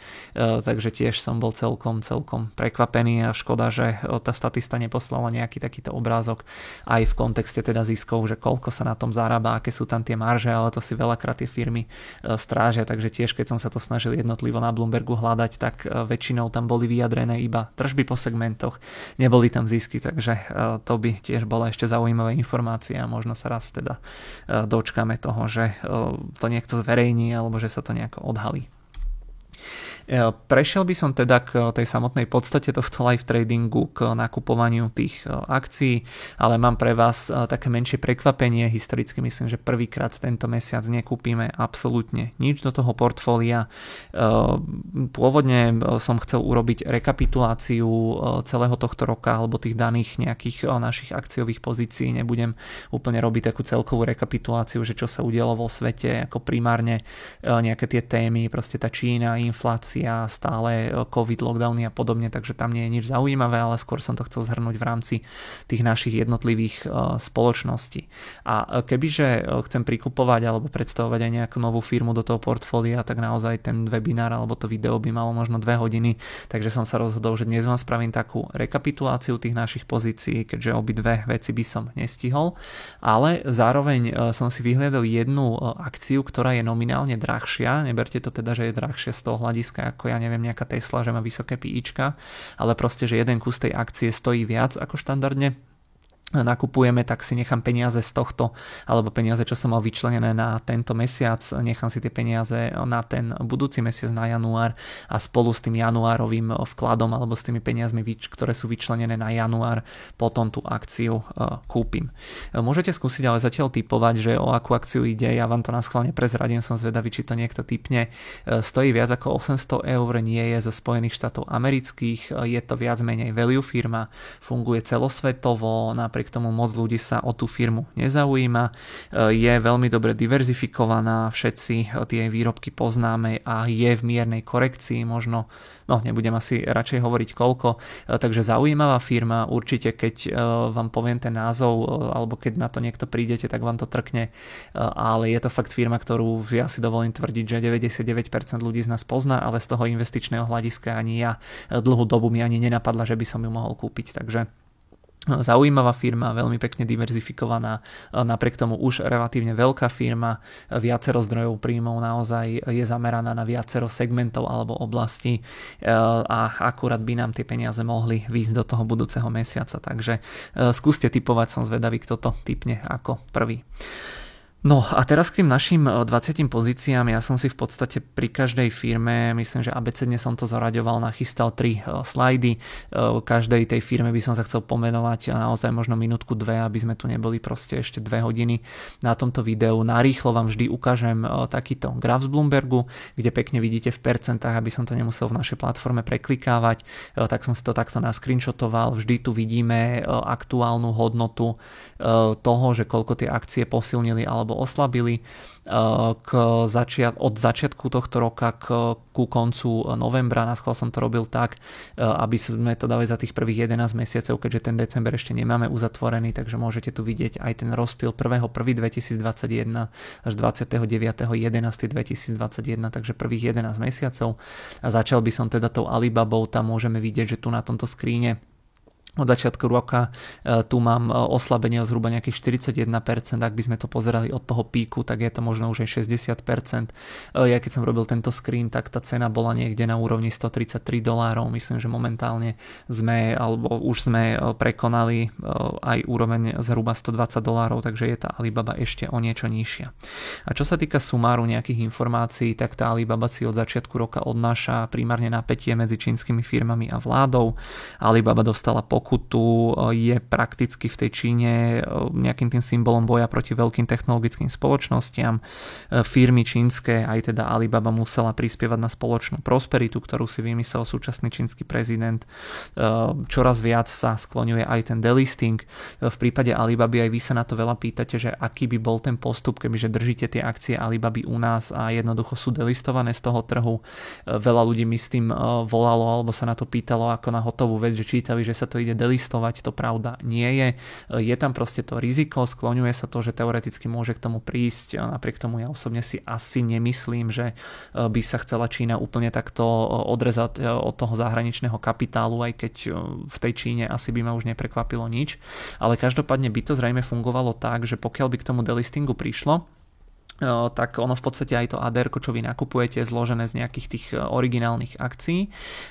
Speaker 1: takže tiež som bol celkom, celkom prekvapený a škoda, že e, tá statista neposlala nejaký takýto obrázok aj v kontexte teda ziskov, že koľko sa na tom zarába, aké sú tam tie marže, ale to si veľakrát tie firmy e, strážia, takže tiež keď som sa to snažil jednotlivo na Bloombergu hľadať, tak e, väčšinou tam boli vyjadrené iba tržby po segmentoch, neboli tam zisky, takže to by tiež bola ešte zaujímavá informácia a možno sa raz teda dočkame toho, že to niekto zverejní alebo že sa to nejako odhalí. E, prešiel by som teda k tej samotnej podstate tohto live tradingu, k nakupovaniu tých e, akcií, ale mám pre vás e, také menšie prekvapenie. Historicky myslím, že prvýkrát tento mesiac nekúpime absolútne nič do toho portfólia. Pôvodne som chcel urobiť rekapituláciu celého tohto roka alebo tých daných nejakých našich akciových pozícií. Nebudem úplne robiť takú celkovú rekapituláciu, že čo sa udialo vo svete, ako primárne nejaké tie témy, proste tá Čína, inflácia, inflácia, stále e, covid, lockdowny a podobne, takže tam nie je nič zaujímavé, ale skôr som to chcel zhrnúť v rámci tých našich jednotlivých e, spoločností. A e, kebyže chcem prikupovať alebo predstavovať aj nejakú novú firmu do toho portfólia, tak naozaj ten webinár alebo to video by malo možno dve hodiny, takže som sa rozhodol, že dnes vám spravím takú rekapituláciu tých našich pozícií, keďže obidve veci by som nestihol, ale zároveň som si vyhliadol jednu akciu, ktorá je nominálne drahšia, neberte to teda, že je drahšia z toho hľadiska, ako ja neviem nejaká Tesla, že má vysoké PIčka, ale proste, že jeden kus tej akcie stojí viac ako štandardne nakupujeme, tak si nechám peniaze z tohto, alebo peniaze, čo som mal vyčlenené na tento mesiac, nechám si tie peniaze na ten budúci mesiac na január a spolu s tým januárovým vkladom alebo s tými peniazmi, ktoré sú vyčlenené na január, potom tú akciu e, kúpim. E, môžete skúsiť ale zatiaľ typovať, že o akú akciu ide, ja vám to na schválne prezradím, som zvedavý, či to niekto typne. E, stojí viac ako 800 eur, nie je zo Spojených štátov amerických, je to viac menej value firma, funguje celosvetovo, napríklad napriek tomu moc ľudí sa o tú firmu nezaujíma. E, je veľmi dobre diverzifikovaná, všetci tie výrobky poznáme a je v miernej korekcii, možno, no nebudem asi radšej hovoriť koľko, e, takže zaujímavá firma, určite keď e, vám poviem ten názov, alebo keď na to niekto prídete, tak vám to trkne, ale je to fakt firma, ktorú ja si dovolím tvrdiť, že 99% ľudí z nás pozná, ale z toho investičného hľadiska ani ja dlhú dobu mi ani nenapadla, že by som ju mohol kúpiť, takže Zaujímavá firma, veľmi pekne diverzifikovaná, napriek tomu už relatívne veľká firma, viacero zdrojov príjmov naozaj je zameraná na viacero segmentov alebo oblastí e, a akurát by nám tie peniaze mohli výjsť do toho budúceho mesiaca. Takže e, skúste typovať, som zvedavý, kto to typne ako prvý. No a teraz k tým našim 20 eh, pozíciám, ja som si v podstate pri každej firme, myslím, že abecedne som to zaraďoval, nachystal tri eh, slajdy, eh, každej tej firme by som sa chcel pomenovať naozaj možno minútku dve, aby sme tu neboli proste ešte dve hodiny na tomto videu. Narýchlo vám vždy ukážem takýto graf z Bloombergu, kde pekne vidíte v percentách, aby som to nemusel v našej platforme preklikávať, tak som si to takto naskrinšotoval, vždy tu vidíme aktuálnu hodnotu toho, že koľko tie akcie posilnili alebo alebo oslabili eh, k začiat- od začiatku tohto roka k, ku koncu novembra. Na som to robil tak, eh, aby sme to dali za tých prvých 11 mesiacov, keďže ten december ešte nemáme uzatvorený, takže môžete tu vidieť aj ten rozpil 1.1.2021 až 29.11.2021, takže prvých 11 mesiacov. A začal by som teda tou Alibabou, tam môžeme vidieť, že tu na tomto skríne od začiatku roka e, tu mám e, oslabenie o zhruba nejakých 41%, ak by sme to pozerali od toho píku, tak je to možno už aj 60%. E, ja keď som robil tento screen, tak tá cena bola niekde na úrovni 133 dolárov, myslím, že momentálne sme, alebo už sme prekonali aj úroveň zhruba 120 dolárov, takže je tá Alibaba ešte o niečo nižšia. A čo sa týka sumáru nejakých informácií, tak tá Alibaba si od začiatku roka odnáša primárne napätie medzi čínskymi firmami a vládou. Alibaba dostala pokutu pokutu je prakticky v tej Číne e, nejakým tým symbolom boja proti veľkým technologickým spoločnostiam. E, firmy čínske, aj teda Alibaba musela prispievať na spoločnú prosperitu, ktorú si vymyslel súčasný čínsky prezident. Čoraz viac sa skloňuje aj ten delisting. V prípade Alibaby aj vy sa na to veľa pýtate, že aký by bol ten postup, kebyže držíte tie akcie Alibaby u nás a jednoducho sú delistované z toho trhu. Veľa ľudí mi s tým volalo alebo sa na to pýtalo ako na hotovú vec, že čítali, že sa to ide delistovať, to pravda nie je. Je tam proste to riziko, skloňuje sa to, že teoreticky môže k tomu prísť. Napriek tomu ja osobne si asi nemyslím, že e, by sa chcela Čína úplne takto e, odrezať e, od toho zahraničného kapitálu, aj keď v tej Číne asi by ma už neprekvapilo nič. Ale každopádne by to zrejme fungovalo tak, že pokiaľ by k tomu delistingu prišlo, tak ono v podstate aj to ADR, čo vy nakupujete, je zložené z nejakých tých e, originálnych akcií, e,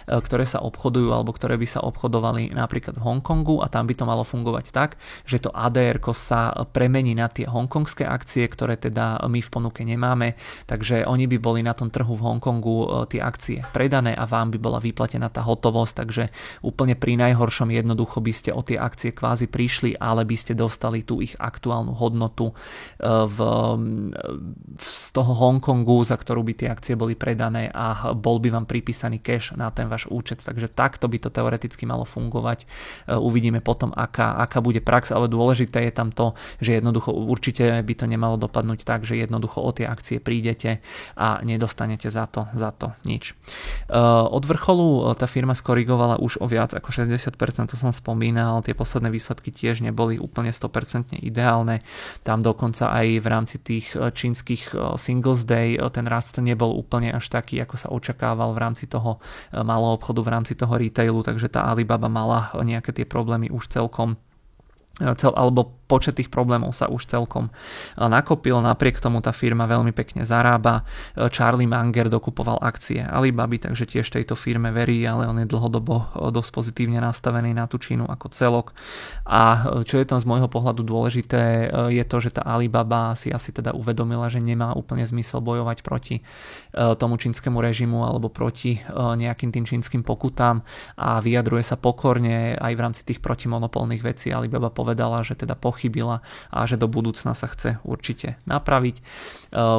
Speaker 1: ktoré sa obchodujú alebo ktoré by sa obchodovali napríklad v Hongkongu a tam by to malo fungovať tak, že to ADR sa premení na tie hongkongské akcie, ktoré teda my v ponuke nemáme, takže oni by boli na tom trhu v Hongkongu e, tie akcie predané a vám by bola vyplatená tá hotovosť, takže úplne pri najhoršom jednoducho by ste o tie akcie kvázi prišli, ale by ste dostali tú ich aktuálnu hodnotu v z toho Hongkongu, za ktorú by tie akcie boli predané a bol by vám pripísaný cash na ten váš účet. Takže takto by to teoreticky malo fungovať. E, uvidíme potom, aká, aká bude prax, ale dôležité je tam to, že jednoducho určite by to nemalo dopadnúť tak, že jednoducho o tie akcie prídete a nedostanete za to, za to nič. E, od vrcholu tá firma skorigovala už o viac ako 60%, to som spomínal, tie posledné výsledky tiež neboli úplne 100% ideálne. Tam dokonca aj v rámci tých či čínskych eh, Singles Day eh, ten rast nebol úplne až taký, ako sa očakával v rámci toho eh, malého obchodu, v rámci toho retailu, takže tá Alibaba mala nejaké tie problémy už celkom cel, alebo počet tých problémov sa už celkom nakopil, napriek tomu tá firma veľmi pekne zarába. Charlie Munger dokupoval akcie Alibaby, takže tiež tejto firme verí, ale on je dlhodobo dosť pozitívne nastavený na tú Čínu ako celok. A čo je tam z môjho pohľadu dôležité, je to, že tá Alibaba si asi teda uvedomila, že nemá úplne zmysel bojovať proti tomu čínskemu režimu alebo proti nejakým tým čínskym pokutám a vyjadruje sa pokorne aj v rámci tých protimonopolných vecí. Alibaba povedala, že teda po pochybila a že do budúcna sa chce určite napraviť. E,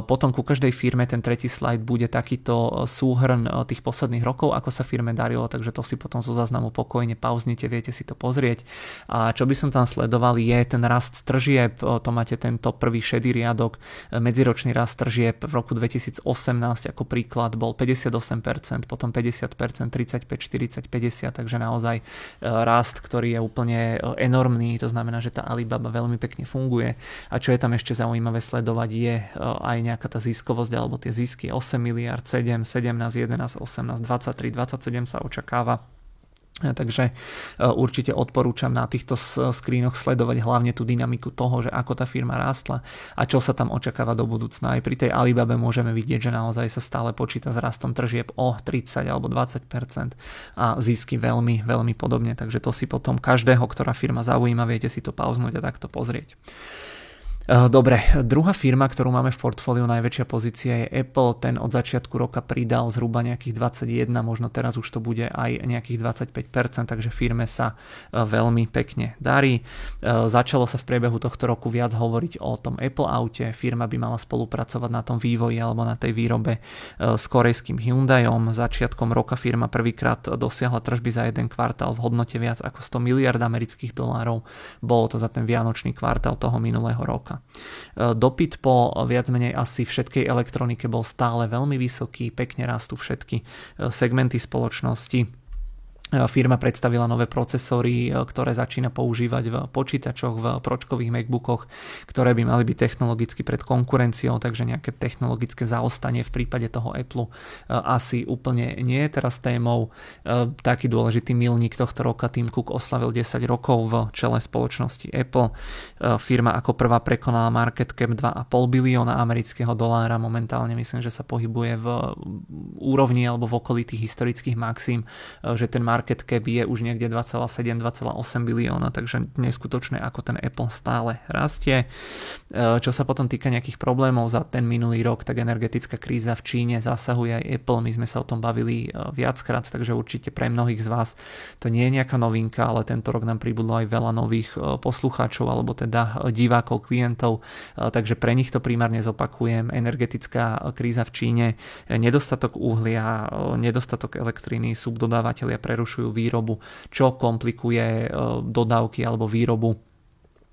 Speaker 1: potom ku každej firme ten tretí slajd bude takýto súhrn e, tých posledných rokov, ako sa firme darilo, takže to si potom zo záznamu pokojne pauznite, viete si to pozrieť. A čo by som tam sledoval je ten rast tržieb, e, to máte tento prvý šedý riadok, medziročný rast tržieb v roku 2018 ako príklad bol 58%, potom 50%, 35, 40, 50, takže naozaj rast, ktorý je úplne enormný, to znamená, že tá Alibaba veľmi pekne funguje. A čo je tam ešte zaujímavé sledovať je e, aj nejaká tá ziskovosť alebo tie zisky 8 miliard, 7, 17, 11, 18, 23, 27 sa očakáva Takže e, určite odporúčam na týchto screenoch sledovať hlavne tú dynamiku toho, že ako tá firma rástla a čo sa tam očakáva do budúcna. Aj pri tej Alibabe môžeme vidieť, že naozaj sa stále počíta s rastom tržieb o 30 alebo 20% a zisky veľmi, veľmi podobne. Takže to si potom každého, ktorá firma zaujíma, viete si to pauznúť a takto pozrieť. Eh, dobre, druhá firma, ktorú máme v portfóliu, najväčšia pozícia je Apple. Ten od začiatku roka pridal zhruba nejakých 21, možno teraz už to bude aj nejakých 25%, takže firme sa eh, veľmi pekne darí. Eh, začalo sa v priebehu tohto roku viac hovoriť o tom Apple aute. Firma by mala spolupracovať na tom vývoji alebo na tej výrobe s korejským Hyundaiom. Začiatkom roka firma prvýkrát dosiahla tržby za jeden kvartál v hodnote viac ako 100 miliard amerických dolárov. Bolo to za ten vianočný kvartál toho minulého roka. E, dopyt po viac menej asi všetkej elektronike bol stále veľmi vysoký, pekne rastú všetky e, segmenty spoločnosti Firma predstavila nové procesory, ktoré začína používať v počítačoch, v pročkových MacBookoch, ktoré by mali byť technologicky pred konkurenciou, takže nejaké technologické zaostanie v prípade toho Apple asi úplne nie je teraz témou. Taký dôležitý milník tohto roka Tim Cook oslavil 10 rokov v čele spoločnosti Apple. Firma ako prvá prekonala market cap 2,5 bilióna amerického dolára. Momentálne myslím, že sa pohybuje v úrovni alebo v okolí tých historických maxim, že ten market cap je už niekde 2,7-2,8 bilióna, takže neskutočné, ako ten Apple stále rastie. E, čo sa potom týka nejakých problémov za ten minulý rok, tak energetická kríza v Číne zasahuje aj Apple, my sme sa o tom bavili e, viackrát, takže určite pre mnohých z vás to nie je nejaká novinka, ale tento rok nám pribudlo aj veľa nových e, poslucháčov alebo teda divákov, klientov, takže pre nich to primárne zopakujem. Energetická kríza v Číne, nedostatok uhlia, nedostatok elektriny, subdodávateľia prerušujú prerušujú výrobu, čo komplikuje e, dodávky alebo výrobu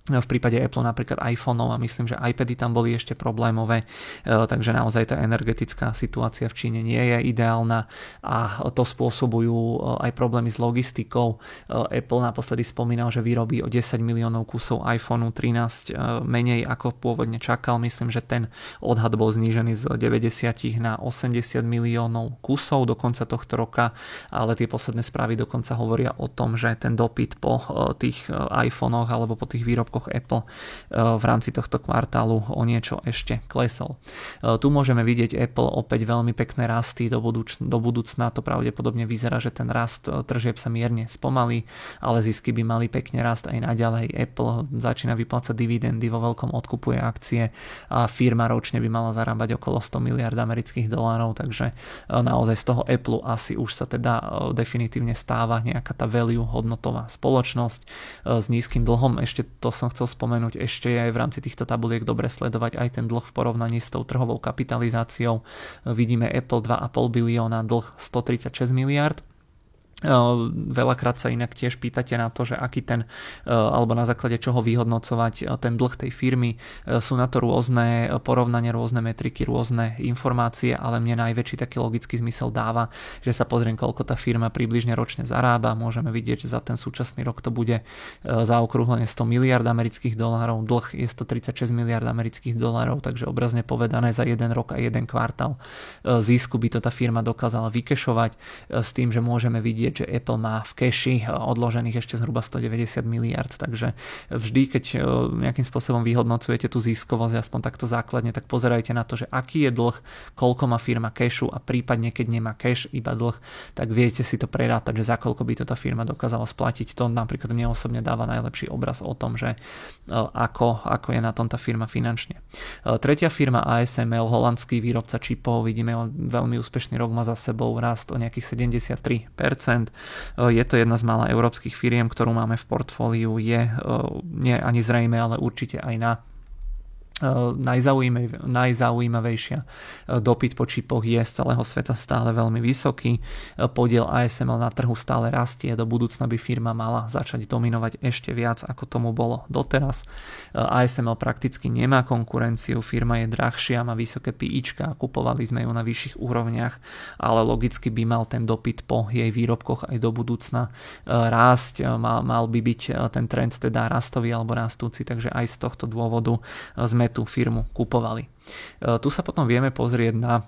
Speaker 1: v prípade Apple napríklad iPhoneov a myslím, že iPady tam boli ešte problémové, e, takže naozaj tá energetická situácia v Číne nie je ideálna a to spôsobujú e, aj problémy s logistikou. E, Apple naposledy spomínal, že vyrobí o 10 miliónov kusov iPhoneu 13 menej ako pôvodne čakal. Myslím, že ten odhad bol znížený z 90 na 80 miliónov kusov do konca tohto roka, ale tie posledné správy dokonca hovoria o tom, že ten dopyt po tých iPhonech alebo po tých výrobkoch výrobkoch Apple eh, v rámci tohto kvartálu o niečo ešte klesol. Eh, tu môžeme vidieť Apple opäť veľmi pekné rasty do, budúč- do budúcna. To pravdepodobne vyzerá, že ten rast eh, tržieb sa mierne spomalí, ale zisky by mali pekne rast aj naďalej. Apple začína vyplácať dividendy, vo veľkom odkupuje akcie a firma ročne by mala zarábať okolo 100 miliard amerických dolárov, takže naozaj z toho Apple asi už sa teda definitívne stáva nejaká tá value hodnotová spoločnosť s nízkym dlhom. Ešte to som som chcel spomenúť, ešte je v rámci týchto tabuliek dobre sledovať aj ten dlh v porovnaní s tou trhovou kapitalizáciou. Vidíme Apple 2,5 bilióna, dlh 136 miliard Veľakrát sa inak tiež pýtate na to, že aký ten, alebo na základe čoho vyhodnocovať ten dlh tej firmy. Sú na to rôzne porovnania, rôzne metriky, rôzne informácie, ale mne najväčší taký logický zmysel dáva, že sa pozriem, koľko tá firma približne ročne zarába. Môžeme vidieť, že za ten súčasný rok to bude zaokrúhlenie 100 miliard amerických dolárov, dlh je 136 miliard amerických dolárov, takže obrazne povedané za jeden rok a jeden kvartál zisku by to tá firma dokázala vykešovať s tým, že môžeme vidieť vidieť, že Apple má v keši eh, odložených ešte zhruba 190 miliard, takže vždy, keď eh, nejakým spôsobom vyhodnocujete tú ziskovosť, aspoň takto základne, tak pozerajte na to, že aký je dlh, koľko má firma kešu a prípadne, keď nemá keš, iba dlh, tak viete si to prerátať, že za koľko by to tá firma dokázala splatiť. To napríklad mne osobne dáva najlepší obraz o tom, že eh, ako, ako je na tom tá firma finančne. Tretia firma ASML, holandský výrobca čipov, vidíme veľmi úspešný rok má za sebou rast o nejakých 73%, je to jedna z mála európskych firiem, ktorú máme v portfóliu. Je nie ani zrejme, ale určite aj na E, najzaujímavejšia. E, dopyt po čipoch je z celého sveta stále veľmi vysoký. E, podiel ASML na trhu stále rastie. Do budúcna by firma mala začať dominovať ešte viac, ako tomu bolo doteraz. ASML prakticky nemá konkurenciu, firma je drahšia, má vysoké PIčka, kupovali sme ju na vyšších úrovniach, ale logicky by mal ten dopyt po jej výrobkoch aj do budúcna rásť. Mal, mal by byť ten trend teda rastový alebo rastúci, takže aj z tohto dôvodu sme sme tú firmu kupovali. E, tu sa potom vieme pozrieť na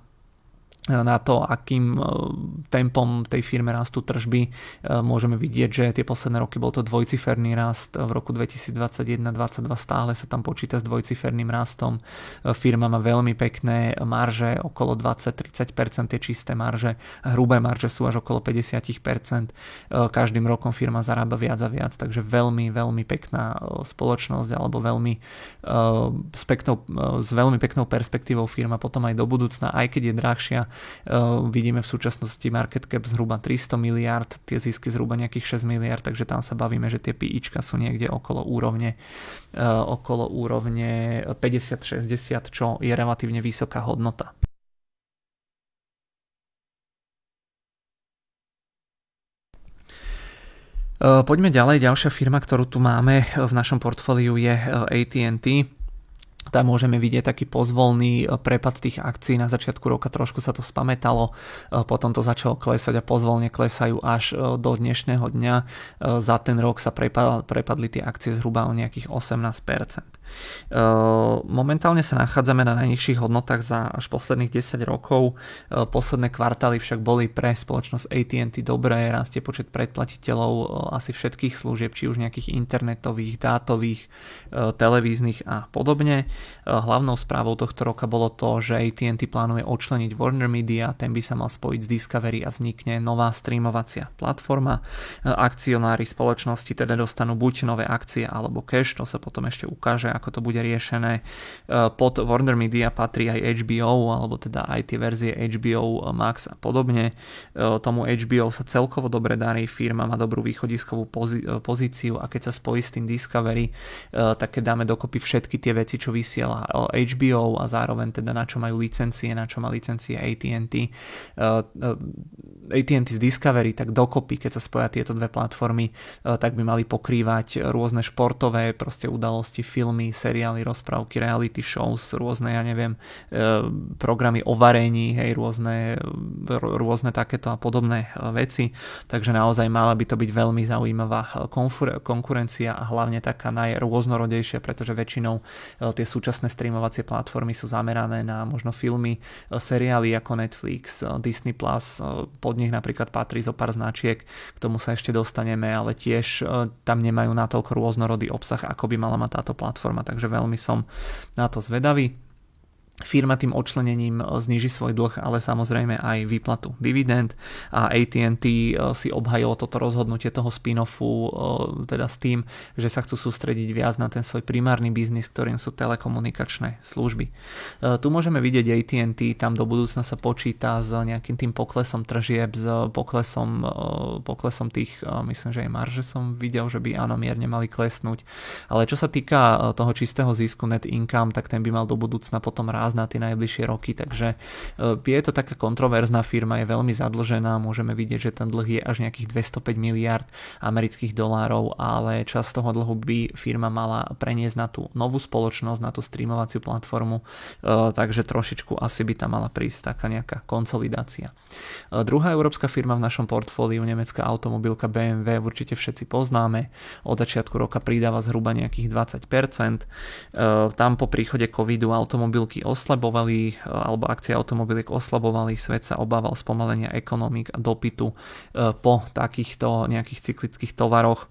Speaker 1: na to, akým e, tempom tej firme rastú tržby. E, môžeme vidieť, že tie posledné roky bol to dvojciferný rast. V roku 2021-2022 stále sa tam počíta s dvojciferným rastom. E, firma má veľmi pekné marže, okolo 20-30% tie čisté marže. Hrubé marže sú až okolo 50%. Každým rokom firma zarába viac a viac, takže veľmi, veľmi pekná spoločnosť alebo veľmi s, peknou, s veľmi peknou perspektívou firma potom aj do budúcna, aj keď je drahšia, vidíme v súčasnosti market cap zhruba 300 miliard, tie zisky zhruba nejakých 6 miliard, takže tam sa bavíme, že tie PIčka sú niekde okolo úrovne, eh, okolo úrovne 50-60, čo je relatívne vysoká hodnota. Eh, poďme ďalej. Ďalšia firma, ktorú tu máme v našom portfóliu je AT&T tam môžeme vidieť taký pozvolný e, prepad tých akcií. Na začiatku roka trošku sa to spametalo, e, potom to začalo klesať a pozvolne klesajú až e, do dnešného dňa. Za ten rok sa prepadli tie akcie zhruba o nejakých 18%. Momentálne sa nachádzame na najnižších hodnotách za až posledných 10 rokov. Posledné kvartály však boli pre spoločnosť AT&T dobré, rastie počet predplatiteľov asi všetkých služieb, či už nejakých internetových, dátových, televíznych a podobne. Hlavnou správou tohto roka bolo to, že AT&T plánuje odčleniť Warner Media, ten by sa mal spojiť s Discovery a vznikne nová streamovacia platforma. Akcionári spoločnosti teda dostanú buď nové akcie alebo cash, to sa potom ešte ukáže, ako to bude riešené. Pod Warner Media patrí aj HBO, alebo teda aj tie verzie HBO Max a podobne. Tomu HBO sa celkovo dobre darí, firma má dobrú východiskovú pozíciu a keď sa spojí s tým Discovery, tak keď dáme dokopy všetky tie veci, čo vysiela HBO a zároveň teda na čo majú licencie, na čo má licencie AT&T. AT&T z Discovery, tak dokopy, keď sa spoja tieto dve platformy, tak by mali pokrývať rôzne športové proste udalosti, filmy, seriály, rozprávky, reality shows, rôzne, ja neviem, programy o varení, hej, rôzne, rôzne takéto a podobné veci. Takže naozaj mala by to byť veľmi zaujímavá konkurencia a hlavne taká najrôznorodejšia, pretože väčšinou tie súčasné streamovacie platformy sú zamerané na možno filmy, e, seriály ako Netflix, e, Disney+, Plus, e, pod nich napríklad patrí zo pár značiek, k tomu sa ešte dostaneme, ale tiež tam nemajú natoľko rôznorodý obsah, ako by mala mať táto platforma, takže veľmi som na to zvedavý. Firma tým odčlenením e, zniží svoj dlh, ale samozrejme aj výplatu dividend a AT&T e, si obhajilo toto rozhodnutie toho spin-offu e, teda s tým, že sa chcú sústrediť viac na ten svoj primárny biznis, ktorým sú telekomunikačné služby. Tu môžeme vidieť AT&T, tam do budúcna sa počíta s nejakým tým poklesom tržieb, s poklesom, poklesom tých, myslím, že aj marže som videl, že by áno, mierne mali klesnúť. Ale čo sa týka toho čistého zisku net income, tak ten by mal do budúcna potom rásť na tie najbližšie roky, takže e, je to taká kontroverzná firma, je veľmi zadlžená, môžeme vidieť, že ten dlh je až nejakých 205 miliard amerických dolárov, ale čas toho dlhu by firma mala preniesť na tú novú spoločnosť, na tú streamovaciu platformu, e, takže trošičku asi by tam mala prísť taká nejaká konsolidácia. E, druhá európska firma v našom portfóliu, nemecká automobilka BMW, určite všetci poznáme, od začiatku roka pridáva zhruba nejakých 20%. Tam po príchode covidu automobilky oslabovali, alebo akcie automobiliek oslabovali, svet sa obával spomalenia ekonomik a dopytu e, po takýchto nejakých cyklických tovaroch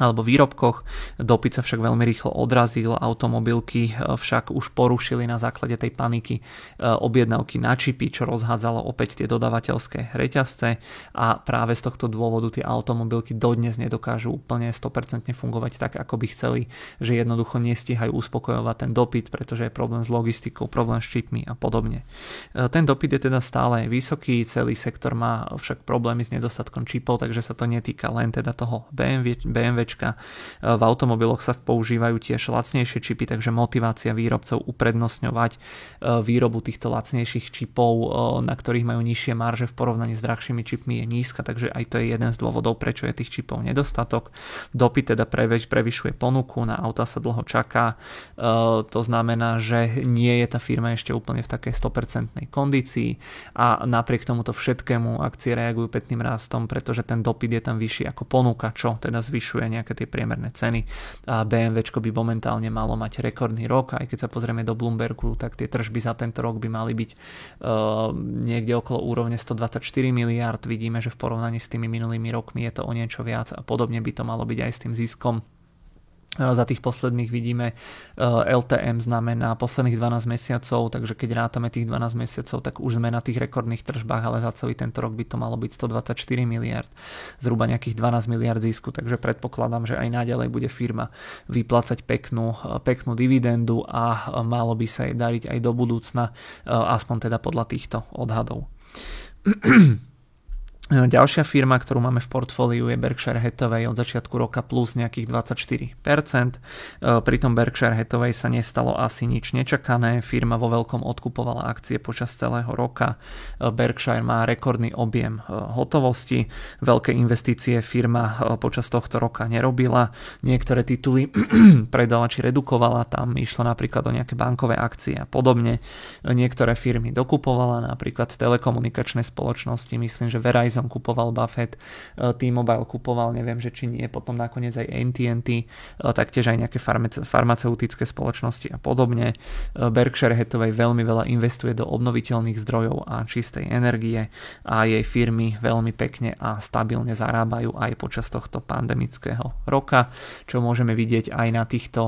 Speaker 1: alebo výrobkoch. Dopyt sa však veľmi rýchlo odrazil, automobilky e, však už porušili na základe tej paniky e, objednávky na čipy, čo rozhádzalo opäť tie dodavateľské reťazce a práve z tohto dôvodu tie automobilky dodnes nedokážu úplne 100% fungovať tak, ako by chceli, že jednoducho nestihajú uspokojovať ten dopyt, pretože je problém s logistikou, problém s čipmi a podobne. E, ten dopyt je teda stále vysoký, celý sektor má však problémy s nedostatkom čipov, takže sa to netýka len teda toho BMW, BMW v automobiloch sa používajú tiež lacnejšie čipy, takže motivácia výrobcov uprednostňovať e, výrobu týchto lacnejších čipov, e, na ktorých majú nižšie marže v porovnaní s drahšími čipmi je nízka, takže aj to je jeden z dôvodov, prečo je tých čipov nedostatok. Dopyt teda prevyšuje ponuku, na auta sa dlho čaká, e, to znamená, že nie je tá firma ešte úplne v takej 100% kondícii a napriek tomuto všetkému akcie reagujú pekným rastom, pretože ten dopyt je tam vyšší ako ponuka, čo teda zvyšuje nejaké tie priemerné ceny. A BMW by momentálne malo mať rekordný rok, aj keď sa pozrieme do Bloombergu, tak tie tržby za tento rok by mali byť uh, niekde okolo úrovne 124 miliard. Vidíme, že v porovnaní s tými minulými rokmi je to o niečo viac a podobne by to malo byť aj s tým ziskom za tých posledných vidíme LTM znamená posledných 12 mesiacov, takže keď rátame tých 12 mesiacov, tak už sme na tých rekordných tržbách, ale za celý tento rok by to malo byť 124 miliard, zhruba nejakých 12 miliard zisku, takže predpokladám, že aj naďalej bude firma vyplácať peknú, peknú dividendu a malo by sa jej dariť aj do budúcna, aspoň teda podľa týchto odhadov. Ďalšia firma, ktorú máme v portfóliu je Berkshire Hathaway od začiatku roka plus nejakých 24%. Pri tom Berkshire Hathaway sa nestalo asi nič nečakané. Firma vo veľkom odkupovala akcie počas celého roka. Berkshire má rekordný objem hotovosti. Veľké investície firma počas tohto roka nerobila. Niektoré tituly predala či redukovala. Tam išlo napríklad o nejaké bankové akcie a podobne. Niektoré firmy dokupovala, napríklad telekomunikačné spoločnosti. Myslím, že Verizon tam kupoval Buffett, e, T-Mobile kupoval, neviem, že či nie, potom nakoniec aj AT&T, e, taktiež aj nejaké farmaceutické spoločnosti a podobne. E, Berkshire Hathaway veľmi veľa investuje do obnoviteľných zdrojov a čistej energie a jej firmy veľmi pekne a stabilne zarábajú aj počas tohto pandemického roka, čo môžeme vidieť aj na týchto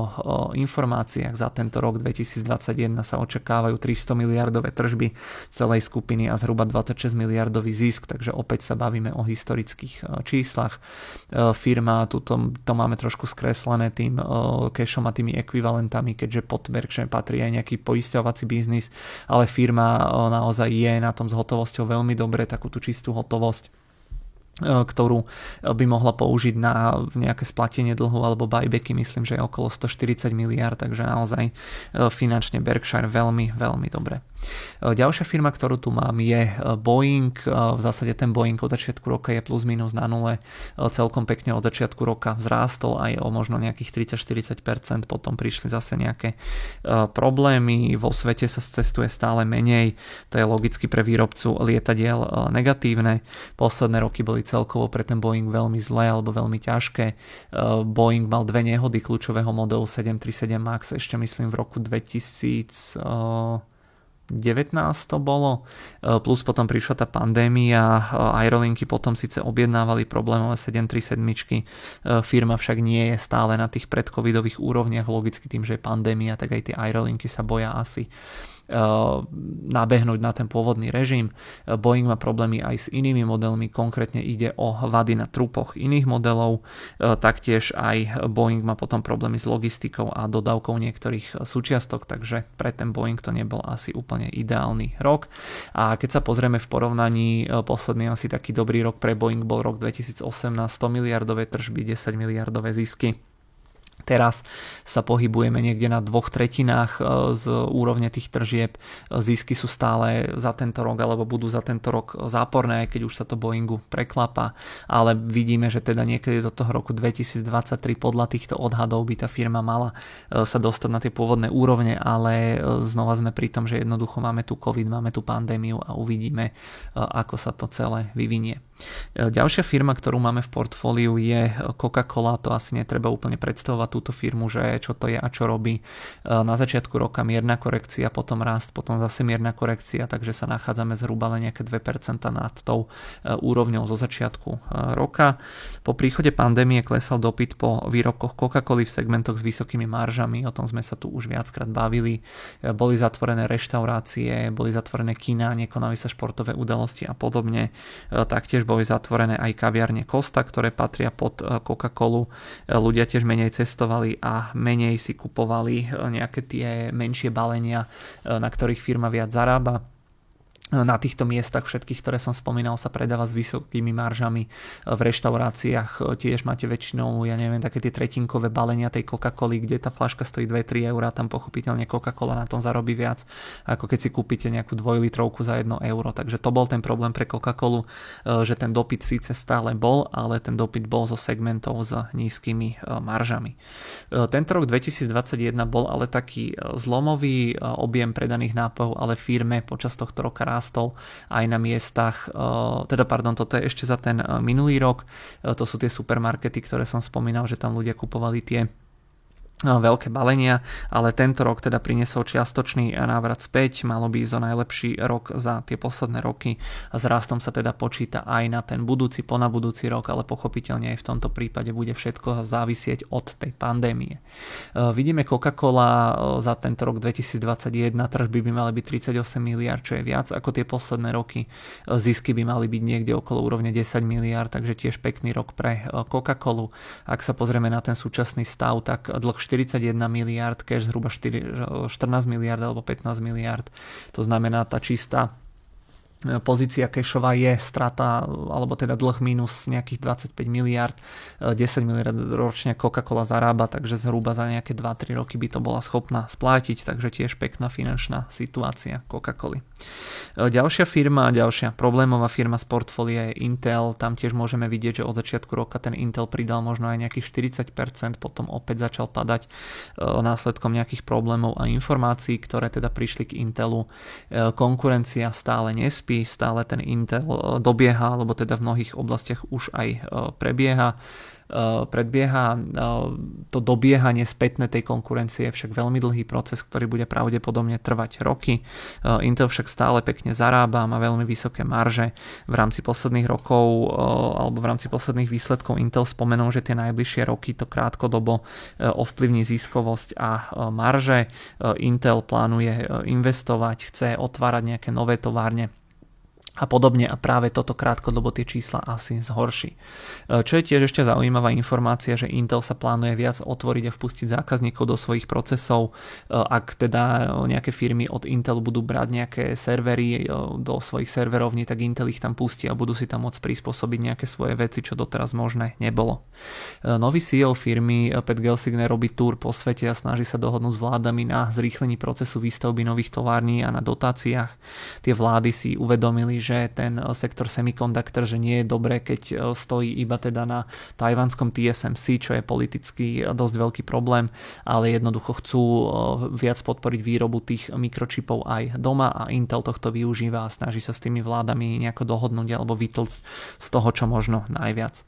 Speaker 1: informáciách. Za tento rok 2021 sa očakávajú 300 miliardové tržby celej skupiny a zhruba 26 miliardový zisk, takže opäť sa bavíme o historických e, číslach. E, firma, tuto to máme trošku skreslené tým e, cashom a tými ekvivalentami, keďže pod Berkshire patrí aj nejaký poisťovací biznis, ale firma naozaj je na tom s hotovosťou veľmi dobre, takú tú čistú hotovosť E, ktorú by mohla použiť na nejaké splatenie dlhu alebo buybacky, myslím, že je okolo 140 miliard, takže naozaj e, finančne Berkshire veľmi, veľmi dobre. E, ďalšia firma, ktorú tu mám je Boeing. V zásade ten Boeing od začiatku roka je plus minus na nule. Celkom pekne od začiatku roka vzrástol aj o možno nejakých 30-40%, potom prišli zase nejaké problémy. Vo svete sa cestuje stále menej, to je logicky pre výrobcu lietadiel negatívne. Posledné roky boli celkovo pre ten Boeing veľmi zlé alebo veľmi ťažké. E, Boeing mal dve nehody kľúčového modelu 737 MAX ešte myslím v roku 2000 19 to bolo, e, plus potom prišla tá pandémia, aerolinky potom síce objednávali problémové 737, firma však nie je stále na tých predcovidových úrovniach, logicky tým, že je pandémia, tak aj tie aerolinky sa boja asi nabehnúť na ten pôvodný režim. Eh, Boeing má problémy aj s inými modelmi, konkrétne ide o vady na trupoch iných modelov, eh, taktiež aj Boeing má potom problémy s logistikou a dodávkou niektorých súčiastok, takže pre ten Boeing to nebol asi úplne ideálny rok. A keď sa pozrieme v porovnaní, posledný asi taký dobrý rok pre Boeing bol rok 2018, 100 miliardové tržby, 10 miliardové zisky Teraz sa pohybujeme niekde na dvoch tretinách e, z úrovne tých tržieb. Zisky sú stále za tento rok alebo budú za tento rok záporné, keď už sa to Boeingu preklapa, ale vidíme, že teda niekedy do toho roku 2023 podľa týchto odhadov by tá firma mala e, sa dostať na tie pôvodné úrovne, ale e, znova sme pri tom, že jednoducho máme tu COVID, máme tu pandémiu a uvidíme, ako sa to celé vyvinie. Ďalšia firma, ktorú máme v portfóliu je Coca-Cola, to asi netreba úplne predstavovať túto firmu, že čo to je a čo robí. Na začiatku roka mierna korekcia, potom rast, potom zase mierna korekcia, takže sa nachádzame zhruba len nejaké 2% nad tou e, úrovňou zo začiatku e, roka. Po príchode pandémie klesal dopyt po výrobkoch Coca-Coly v segmentoch s vysokými maržami, o tom sme sa tu už viackrát bavili. E, boli zatvorené reštaurácie, boli zatvorené kina, nekonali sa športové udalosti a podobne. Taktiež boli zatvorené aj kaviarne Costa, ktoré patria pod e, Coca-Colu. E, ľudia tiež menej cestovali a menej si kupovali e, nejaké tie menšie balenia, na ktorých firma viac zarába na týchto miestach všetkých, ktoré som spomínal, sa predáva s vysokými maržami. V reštauráciách tiež máte väčšinou, ja neviem, také tie tretinkové balenia tej Coca-Coly, kde tá flaška stojí 2-3 eur a tam pochopiteľne Coca-Cola na tom zarobí viac, ako keď si kúpite nejakú dvojlitrovku za 1 euro. Takže to bol ten problém pre Coca-Colu, že ten dopyt síce stále bol, ale ten dopyt bol zo segmentov s nízkymi e, maržami. E, tento rok 2021 bol ale taký e, zlomový objem predaných nápojov, ale firme počas tohto roka rástol aj na miestach, eh, teda pardon, toto je ešte za ten eh, minulý rok, eh, to sú tie supermarkety, ktoré som spomínal, že tam ľudia kupovali tie veľké balenia, ale tento rok teda priniesol čiastočný návrat späť, malo by ísť o najlepší rok za tie posledné roky a s rastom sa teda počíta aj na ten budúci, pona budúci rok, ale pochopiteľne aj v tomto prípade bude všetko závisieť od tej pandémie. Vidíme Coca-Cola za tento rok 2021, tržby by mali byť 38 miliard, čo je viac ako tie posledné roky. Zisky by mali byť niekde okolo úrovne 10 miliard, takže tiež pekný rok pre Coca-Colu. Ak sa pozrieme na ten súčasný stav, tak dlh 41 miliard, cash zhruba 4, 14 miliard alebo 15 miliard. To znamená tá čistá pozícia cashová je strata, alebo teda dlh minus nejakých 25 miliard, 10 miliard ročne Coca-Cola zarába, takže zhruba za nejaké 2-3 roky by to bola schopná splátiť, takže tiež pekná finančná situácia Coca-Coly. Ďalšia firma, ďalšia problémová firma z portfólia je Intel, tam tiež môžeme vidieť, že od začiatku roka ten Intel pridal možno aj nejakých 40%, potom opäť začal padať následkom nejakých problémov a informácií, ktoré teda prišli k Intelu. Konkurencia stále nespí, roky stále ten Intel eh, dobieha, alebo teda v mnohých oblastiach už aj eh, prebieha eh, predbieha. To dobiehanie spätné tej konkurencie je však veľmi dlhý proces, ktorý bude pravdepodobne trvať roky. Intel však stále pekne zarába, má veľmi vysoké marže. V rámci posledných rokov alebo v rámci posledných výsledkov Intel spomenul, že tie najbližšie roky to krátkodobo ovplyvní ziskovosť a marže. Intel plánuje investovať, chce otvárať nejaké nové továrne a podobne a práve toto krátkodobo tie čísla asi zhorší. E, čo je tiež ešte zaujímavá informácia, že Intel sa plánuje viac otvoriť a vpustiť zákazníkov do svojich procesov. E, ak teda nejaké firmy od Intelu budú brať nejaké servery e, do svojich serverovní, tak Intel ich tam pustí a budú si tam môcť prispôsobiť nejaké svoje veci, čo doteraz možné nebolo. Nový CEO firmy Pat Gelsigne robí túr po svete a snaží sa dohodnúť s vládami na zrýchlení procesu výstavby nových tovární a na dotáciách. Tie vlády si uvedomili, že ten eh, sektor semiconductor, že nie je dobré, keď eh, stojí iba teda na tajvanskom TSMC, čo je politicky dosť veľký problém, ale jednoducho chcú eh, viac podporiť výrobu tých mikročipov aj doma a Intel tohto využíva a snaží sa s tými vládami nejako dohodnúť alebo vytlcť z toho, čo možno najviac.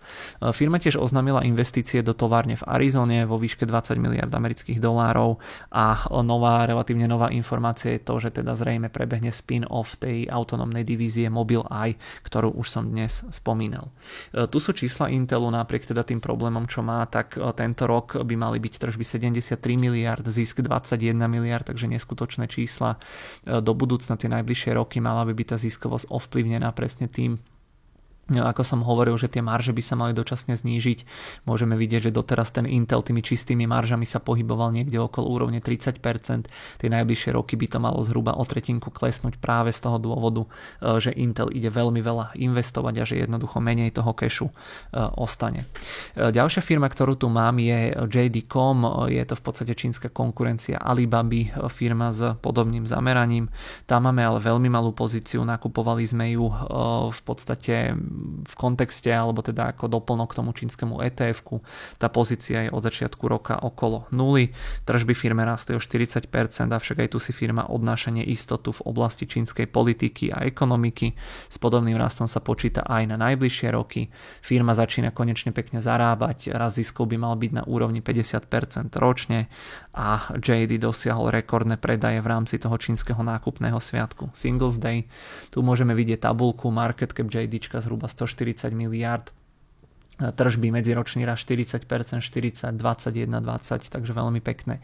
Speaker 1: Firma tiež oznámila investície do továrne v Arizone vo výške 20 miliard amerických dolárov a nová, relatívne nová informácia je to, že teda zrejme prebehne spin-off tej autonómnej divízie je Eye, ktorú už som dnes spomínal. E, tu sú čísla Intelu napriek teda tým problémom, čo má, tak e, tento rok by mali byť tržby 73 miliard, zisk 21 miliard, takže neskutočné čísla. E, do budúcna tie najbližšie roky mala by byť tá ziskovosť ovplyvnená presne tým, ako som hovoril, že tie marže by sa mali dočasne znížiť. Môžeme vidieť, že doteraz ten Intel tými čistými maržami sa pohyboval niekde okolo úrovne 30%. Tie najbližšie roky by to malo zhruba o tretinku klesnúť práve z toho dôvodu, e, že Intel ide veľmi veľa investovať a že jednoducho menej toho kešu e, ostane. E, ďalšia firma, ktorú tu mám je JD.com. Je to v podstate čínska konkurencia Alibaby, firma s podobným zameraním. Tam máme ale veľmi malú pozíciu, nakupovali sme ju v podstate v kontexte alebo teda ako doplnok k tomu čínskemu ETF-ku. Tá pozícia je od začiatku roka okolo nuly. Tržby firme rastli o 40%, avšak aj tu si firma odnáša istotu v oblasti čínskej politiky a ekonomiky. S podobným rastom sa počíta aj na najbližšie roky. Firma začína konečne pekne zarábať, rast ziskov by mal byť na úrovni 50% ročne a JD dosiahol rekordné predaje v rámci toho čínskeho nákupného sviatku Singles Day. Tu môžeme vidieť tabulku market cap JD zhruba 140 miliard tržby medziročný rast 40%, 40, 21, 20, takže veľmi pekné e,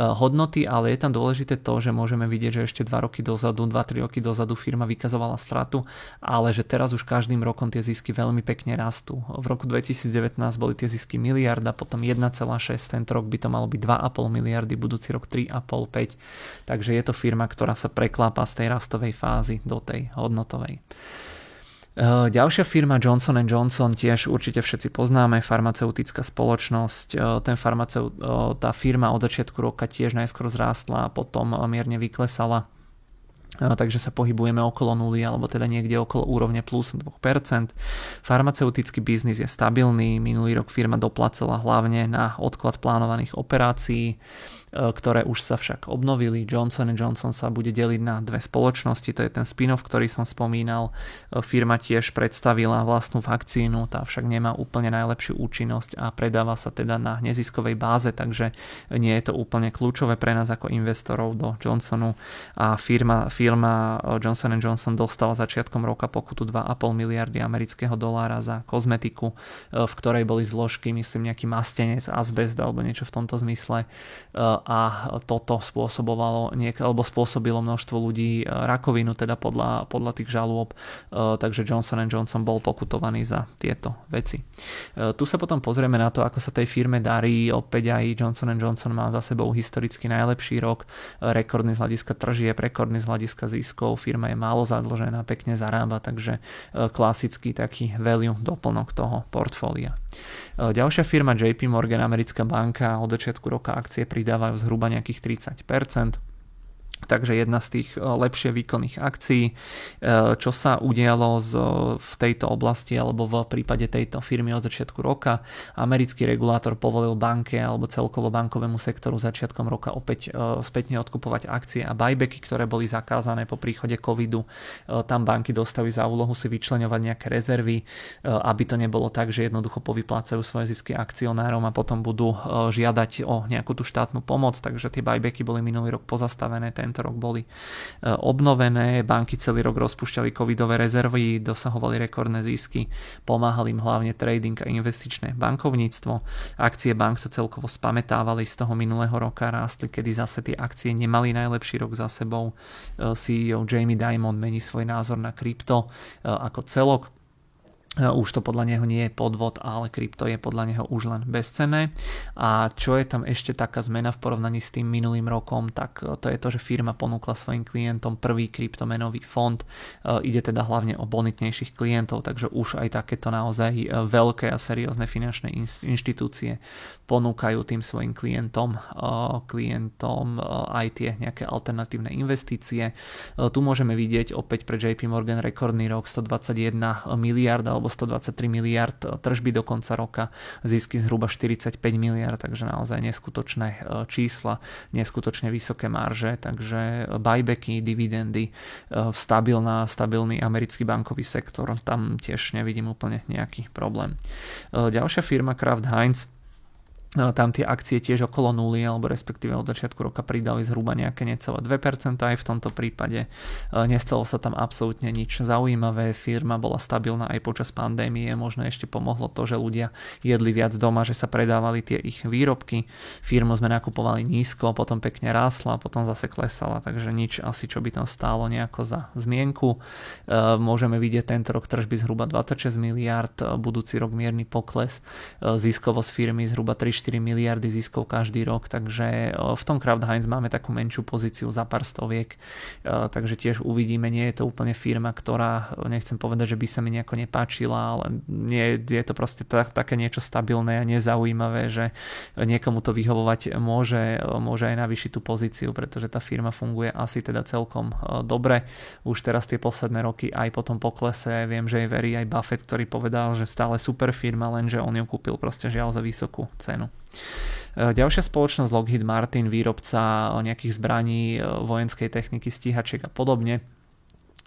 Speaker 1: hodnoty, ale je tam dôležité to, že môžeme vidieť, že ešte 2 roky dozadu, 2-3 roky dozadu firma vykazovala stratu, ale že teraz už každým rokom tie zisky veľmi pekne rastú. V roku 2019 boli tie zisky miliarda, potom 1,6, tento rok by to malo byť 2,5 miliardy, budúci rok 3,5, 5, takže je to firma, ktorá sa preklápa z tej rastovej fázy do tej hodnotovej. Eh, ďalšia firma Johnson Johnson tiež určite všetci poznáme, farmaceutická spoločnosť. Eh, ten farmaceut, eh, tá firma od začiatku roka tiež najskôr zrástla a potom mierne vyklesala takže sa pohybujeme okolo nuly alebo teda niekde okolo úrovne plus 2%. Farmaceutický biznis je stabilný, minulý rok firma doplacela hlavne na odklad plánovaných operácií, ktoré už sa však obnovili. Johnson Johnson sa bude deliť na dve spoločnosti, to je ten spin-off, ktorý som spomínal. E, firma tiež predstavila vlastnú vakcínu, tá však nemá úplne najlepšiu účinnosť a predáva sa teda na neziskovej báze, takže nie je to úplne kľúčové pre nás ako investorov do Johnsonu a firma, firma e, Johnson Johnson dostala začiatkom roka pokutu 2,5 miliardy amerického dolára za kozmetiku, v ktorej boli zložky, myslím nejaký mastenec, azbest alebo niečo v tomto zmysle a toto spôsobovalo niek- alebo spôsobilo množstvo ľudí rakovinu, teda podľa, podľa tých žalôb, takže Johnson Johnson bol pokutovaný za tieto veci. Tu sa potom pozrieme na to, ako sa tej firme darí, opäť aj Johnson Johnson má za sebou historicky najlepší rok, rekordný z hľadiska tržieb, rekordný z hľadiska ziskov, firma je málo zadlžená, pekne zarába, takže klasický taký value doplnok toho portfólia. Ďalšia firma JP Morgan, americká banka, od začiatku roka akcie pridávajú zhruba nejakých 30% takže jedna z tých e, lepšie výkonných akcií. E, čo sa udialo v tejto oblasti alebo v prípade tejto firmy od začiatku roka? Americký regulátor povolil banke alebo celkovo bankovému sektoru začiatkom roka opäť e, spätne odkupovať akcie a buybacky, ktoré boli zakázané po príchode covidu. Tam banky dostali za úlohu si vyčleňovať nejaké rezervy, aby to nebolo tak, že jednoducho povyplácajú svoje zisky akcionárom a potom budú žiadať o nejakú tú štátnu pomoc, takže tie buybacky boli minulý rok pozastavené, ten tento rok boli e, obnovené, banky celý rok rozpúšťali covidové rezervy, dosahovali rekordné zisky, pomáhali im hlavne trading a investičné bankovníctvo. Akcie bank sa celkovo spametávali z toho minulého roka, rástli, kedy zase tie akcie nemali najlepší rok za sebou. E, CEO Jamie Dimon mení svoj názor na krypto e, ako celok už to podľa neho nie je podvod, ale krypto je podľa neho už len bezcenné. A čo je tam ešte taká zmena v porovnaní s tým minulým rokom, tak e, to je to, že firma ponúkla svojim klientom prvý kryptomenový fond. E, ide teda hlavne o bonitnejších klientov, takže už aj takéto naozaj e, veľké a seriózne finančné inštitúcie ponúkajú tým svojim klientom, klientom aj tie nejaké alternatívne investície. Tu môžeme vidieť opäť pre JP Morgan rekordný rok 121 miliard alebo 123 miliard tržby do konca roka, zisky zhruba 45 miliard, takže naozaj neskutočné čísla, neskutočne vysoké marže, takže buybacky, dividendy, stabilná, stabilný americký bankový sektor, tam tiež nevidím úplne nejaký problém. Ďalšia firma Kraft Heinz tam tie akcie tiež okolo nuly, alebo respektíve od začiatku roka pridali zhruba nejaké necelé 2% aj v tomto prípade. E, nestalo sa tam absolútne nič zaujímavé, firma bola stabilná aj počas pandémie, možno ešte pomohlo to, že ľudia jedli viac doma, že sa predávali tie ich výrobky. Firmu sme nakupovali nízko, potom pekne rásla, potom zase klesala, takže nič asi, čo by tam stálo nejako za zmienku. E, môžeme vidieť tento rok tržby zhruba 26 miliard, budúci rok mierny pokles, e, ziskovosť firmy zhruba 3 4 miliardy ziskov každý rok, takže v tom Kraft Heinz máme takú menšiu pozíciu za pár stoviek, takže tiež uvidíme, nie je to úplne firma, ktorá, nechcem povedať, že by sa mi nejako nepáčila, ale nie, je to proste tak, také niečo stabilné a nezaujímavé, že niekomu to vyhovovať môže, môže aj navýšiť tú pozíciu, pretože tá firma funguje asi teda celkom dobre. Už teraz tie posledné roky aj po tom poklese viem, že jej verí aj Buffett, ktorý povedal, že stále super firma, lenže on ju kúpil proste žiaľ za vysokú cenu. E, ďalšia spoločnosť Lockheed Martin, výrobca nejakých zbraní, e, vojenskej techniky, stíhačiek a podobne,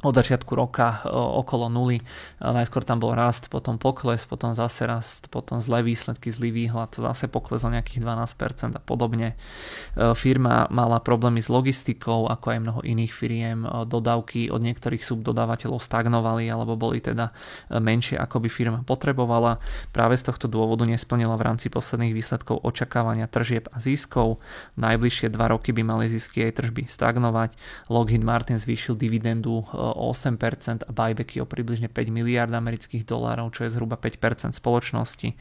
Speaker 1: od začiatku roka e, okolo nuly. E, najskôr tam bol rast, potom pokles, potom zase rast, potom zlé výsledky, zlý výhľad, zase pokles o nejakých 12% a podobne. E, firma mala problémy s logistikou, ako aj mnoho iných firiem. Dodávky od niektorých subdodávateľov stagnovali alebo boli teda menšie, ako by firma potrebovala. Práve z tohto dôvodu nesplnila v rámci posledných výsledkov očakávania tržieb a ziskov. Najbližšie dva roky by mali zisky aj tržby stagnovať. Lockheed Martin zvýšil dividendu o 8% a buybacky o približne 5 miliard amerických dolárov, čo je zhruba 5% spoločnosti. E,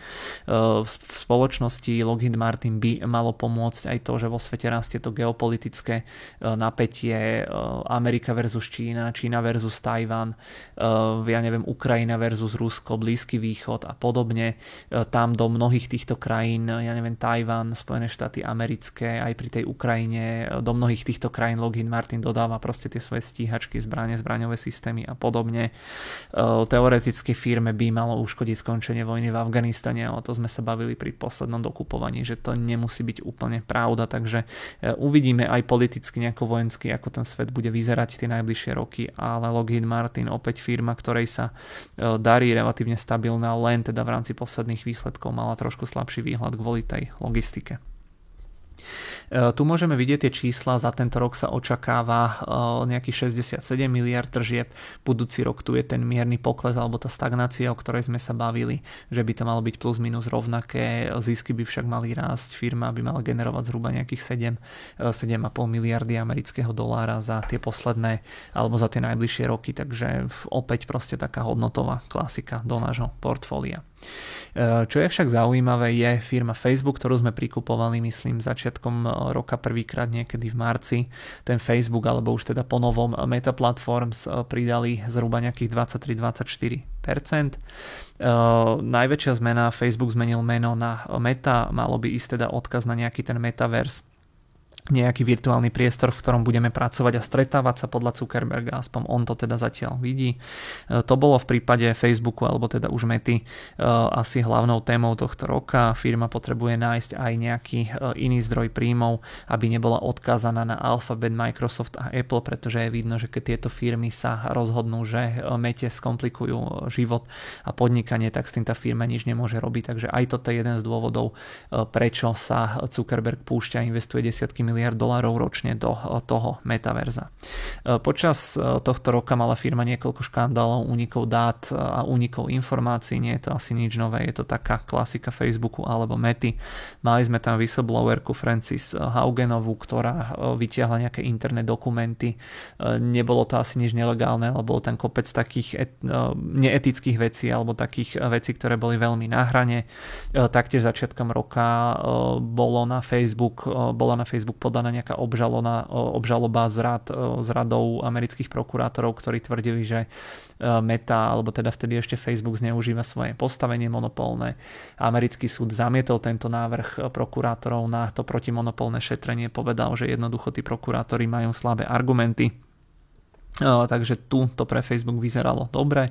Speaker 1: v spoločnosti Lockheed Martin by malo pomôcť aj to, že vo svete rastie to geopolitické e, napätie e, Amerika versus Čína, Čína versus Tajvan, ja neviem, Ukrajina versus Rusko, Blízky východ a podobne. Tam do mnohých týchto krajín, ja neviem, Tajvan, Spojené štáty americké, aj pri tej Ukrajine, do mnohých týchto krajín Lockheed Martin dodáva proste tie svoje stíhačky, zbranie, zbranie zbraňové systémy a podobne. E, teoreticky firme by malo uškodiť skončenie vojny v Afganistane, ale to sme sa bavili pri poslednom dokupovaní, že to nemusí byť úplne pravda, takže e, uvidíme aj politicky nejako vojensky, ako ten svet bude vyzerať tie najbližšie roky, ale Lockheed Martin opäť firma, ktorej sa e, darí relatívne stabilná, len teda v rámci posledných výsledkov mala trošku slabší výhľad kvôli tej logistike. Tu môžeme vidieť tie čísla, za tento rok sa očakáva nejakých 67 miliard tržieb, budúci rok tu je ten mierny pokles alebo tá stagnácia, o ktorej sme sa bavili, že by to malo byť plus minus rovnaké, zisky by však mali rásť, firma by mala generovať zhruba nejakých 7, 7,5 miliardy amerického dolára za tie posledné alebo za tie najbližšie roky, takže opäť proste taká hodnotová klasika do nášho portfólia. E, čo je však zaujímavé je firma Facebook, ktorú sme prikupovali myslím začiatkom roka prvýkrát niekedy v marci. Ten Facebook alebo už teda po novom Meta Platforms pridali zhruba nejakých 23-24%. Uh, najväčšia zmena, Facebook zmenil meno na Meta, malo by ísť teda odkaz na nejaký ten metaverse nejaký virtuálny priestor, v ktorom budeme pracovať a stretávať sa podľa Zuckerberga, aspoň on to teda zatiaľ vidí. E, to bolo v prípade Facebooku alebo teda už Mety e, asi hlavnou témou tohto roka. Firma potrebuje nájsť aj nejaký e, iný zdroj príjmov, aby nebola odkázaná na Alphabet, Microsoft a Apple, pretože je vidno, že keď tieto firmy sa rozhodnú, že Mete skomplikujú život a podnikanie, tak s tým tá firma nič nemôže robiť. Takže aj toto je jeden z dôvodov, prečo sa Zuckerberg púšťa investuje desiatky miliard dolárov ročne do eh, toho metaverza. Eh, počas eh, tohto roka mala firma niekoľko škandálov, únikov dát a únikov informácií, nie je to asi nič nové, je to taká klasika Facebooku alebo Mety. Mali sme tam whistleblowerku Francis Haugenovú, ktorá vytiahla nejaké interné dokumenty. Nebolo to asi nič nelegálne, ale bolo tam kopec takých et, neetických vecí alebo takých vecí, ktoré boli veľmi na hrane. Taktiež začiatkom roka bolo na Facebook, bola na Facebook podaná nejaká obžalona, obžaloba z, rad, z radou amerických prokurátorov, ktorí tvrdili, že e, Meta, alebo teda vtedy ešte Facebook zneužíva svoje postavenie monopolné. Americký súd zamietol tento návrh prokurátorov na to protimonopolné šetrenie, povedal, že jednoducho tí prokurátori majú slabé argumenty takže tu to pre Facebook vyzeralo dobre.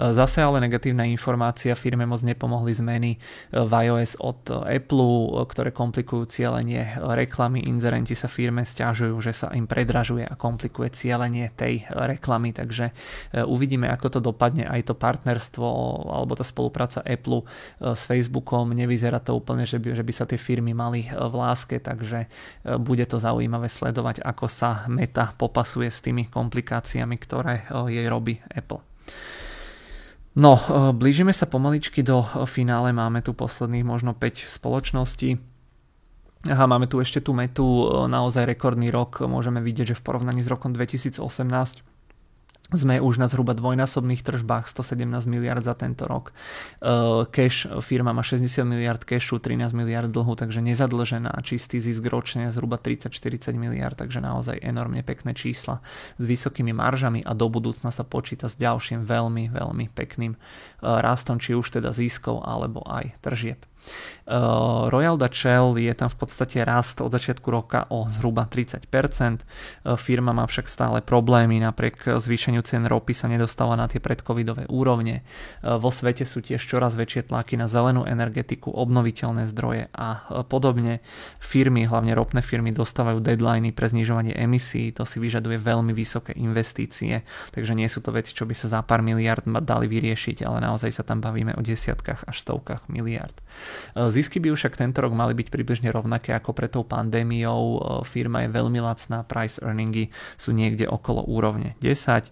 Speaker 1: Zase ale negatívna informácia, firme moc nepomohli zmeny v iOS od Apple, ktoré komplikujú cielenie reklamy. Inzerenti sa firme stiažujú, že sa im predražuje a komplikuje cielenie tej reklamy, takže uvidíme, ako to dopadne aj to partnerstvo alebo tá spolupráca Apple s Facebookom. Nevyzerá to úplne, že by, že by sa tie firmy mali v láske, takže bude to zaujímavé sledovať, ako sa Meta popasuje s tými komplikáciami aplikáciami, ktoré jej robí Apple. No, blížime sa pomaličky do finále, máme tu posledných možno 5 spoločností. Aha, máme tu ešte tú metu, naozaj rekordný rok, môžeme vidieť, že v porovnaní s rokom 2018 sme už na zhruba dvojnásobných tržbách 117 miliard za tento rok. Uh, cash firma má 60 miliard cashu, 13 miliard dlhu, takže nezadlžená. Čistý zisk ročne zhruba 30-40 miliard, takže naozaj enormne pekné čísla s vysokými maržami a do budúcna sa počíta s ďalším veľmi, veľmi pekným uh, rastom, či už teda ziskov alebo aj tržieb. Uh, Royal Dutch Shell je tam v podstate rast od začiatku roka o zhruba 30%. Uh, firma má však stále problémy, napriek zvýšeniu cien ropy sa nedostáva na tie predcovidové úrovne. Uh, vo svete sú tiež čoraz väčšie tlaky na zelenú energetiku, obnoviteľné zdroje a podobne. Firmy, hlavne ropné firmy, dostávajú deadliny pre znižovanie emisí, to si vyžaduje veľmi vysoké investície, takže nie sú to veci, čo by sa za pár miliard dali vyriešiť, ale naozaj sa tam bavíme o desiatkách až stovkách miliard. E, zisky by však tento rok mali byť približne rovnaké ako pred tou pandémiou. E, firma je veľmi lacná, price earningy sú niekde okolo úrovne 10. E,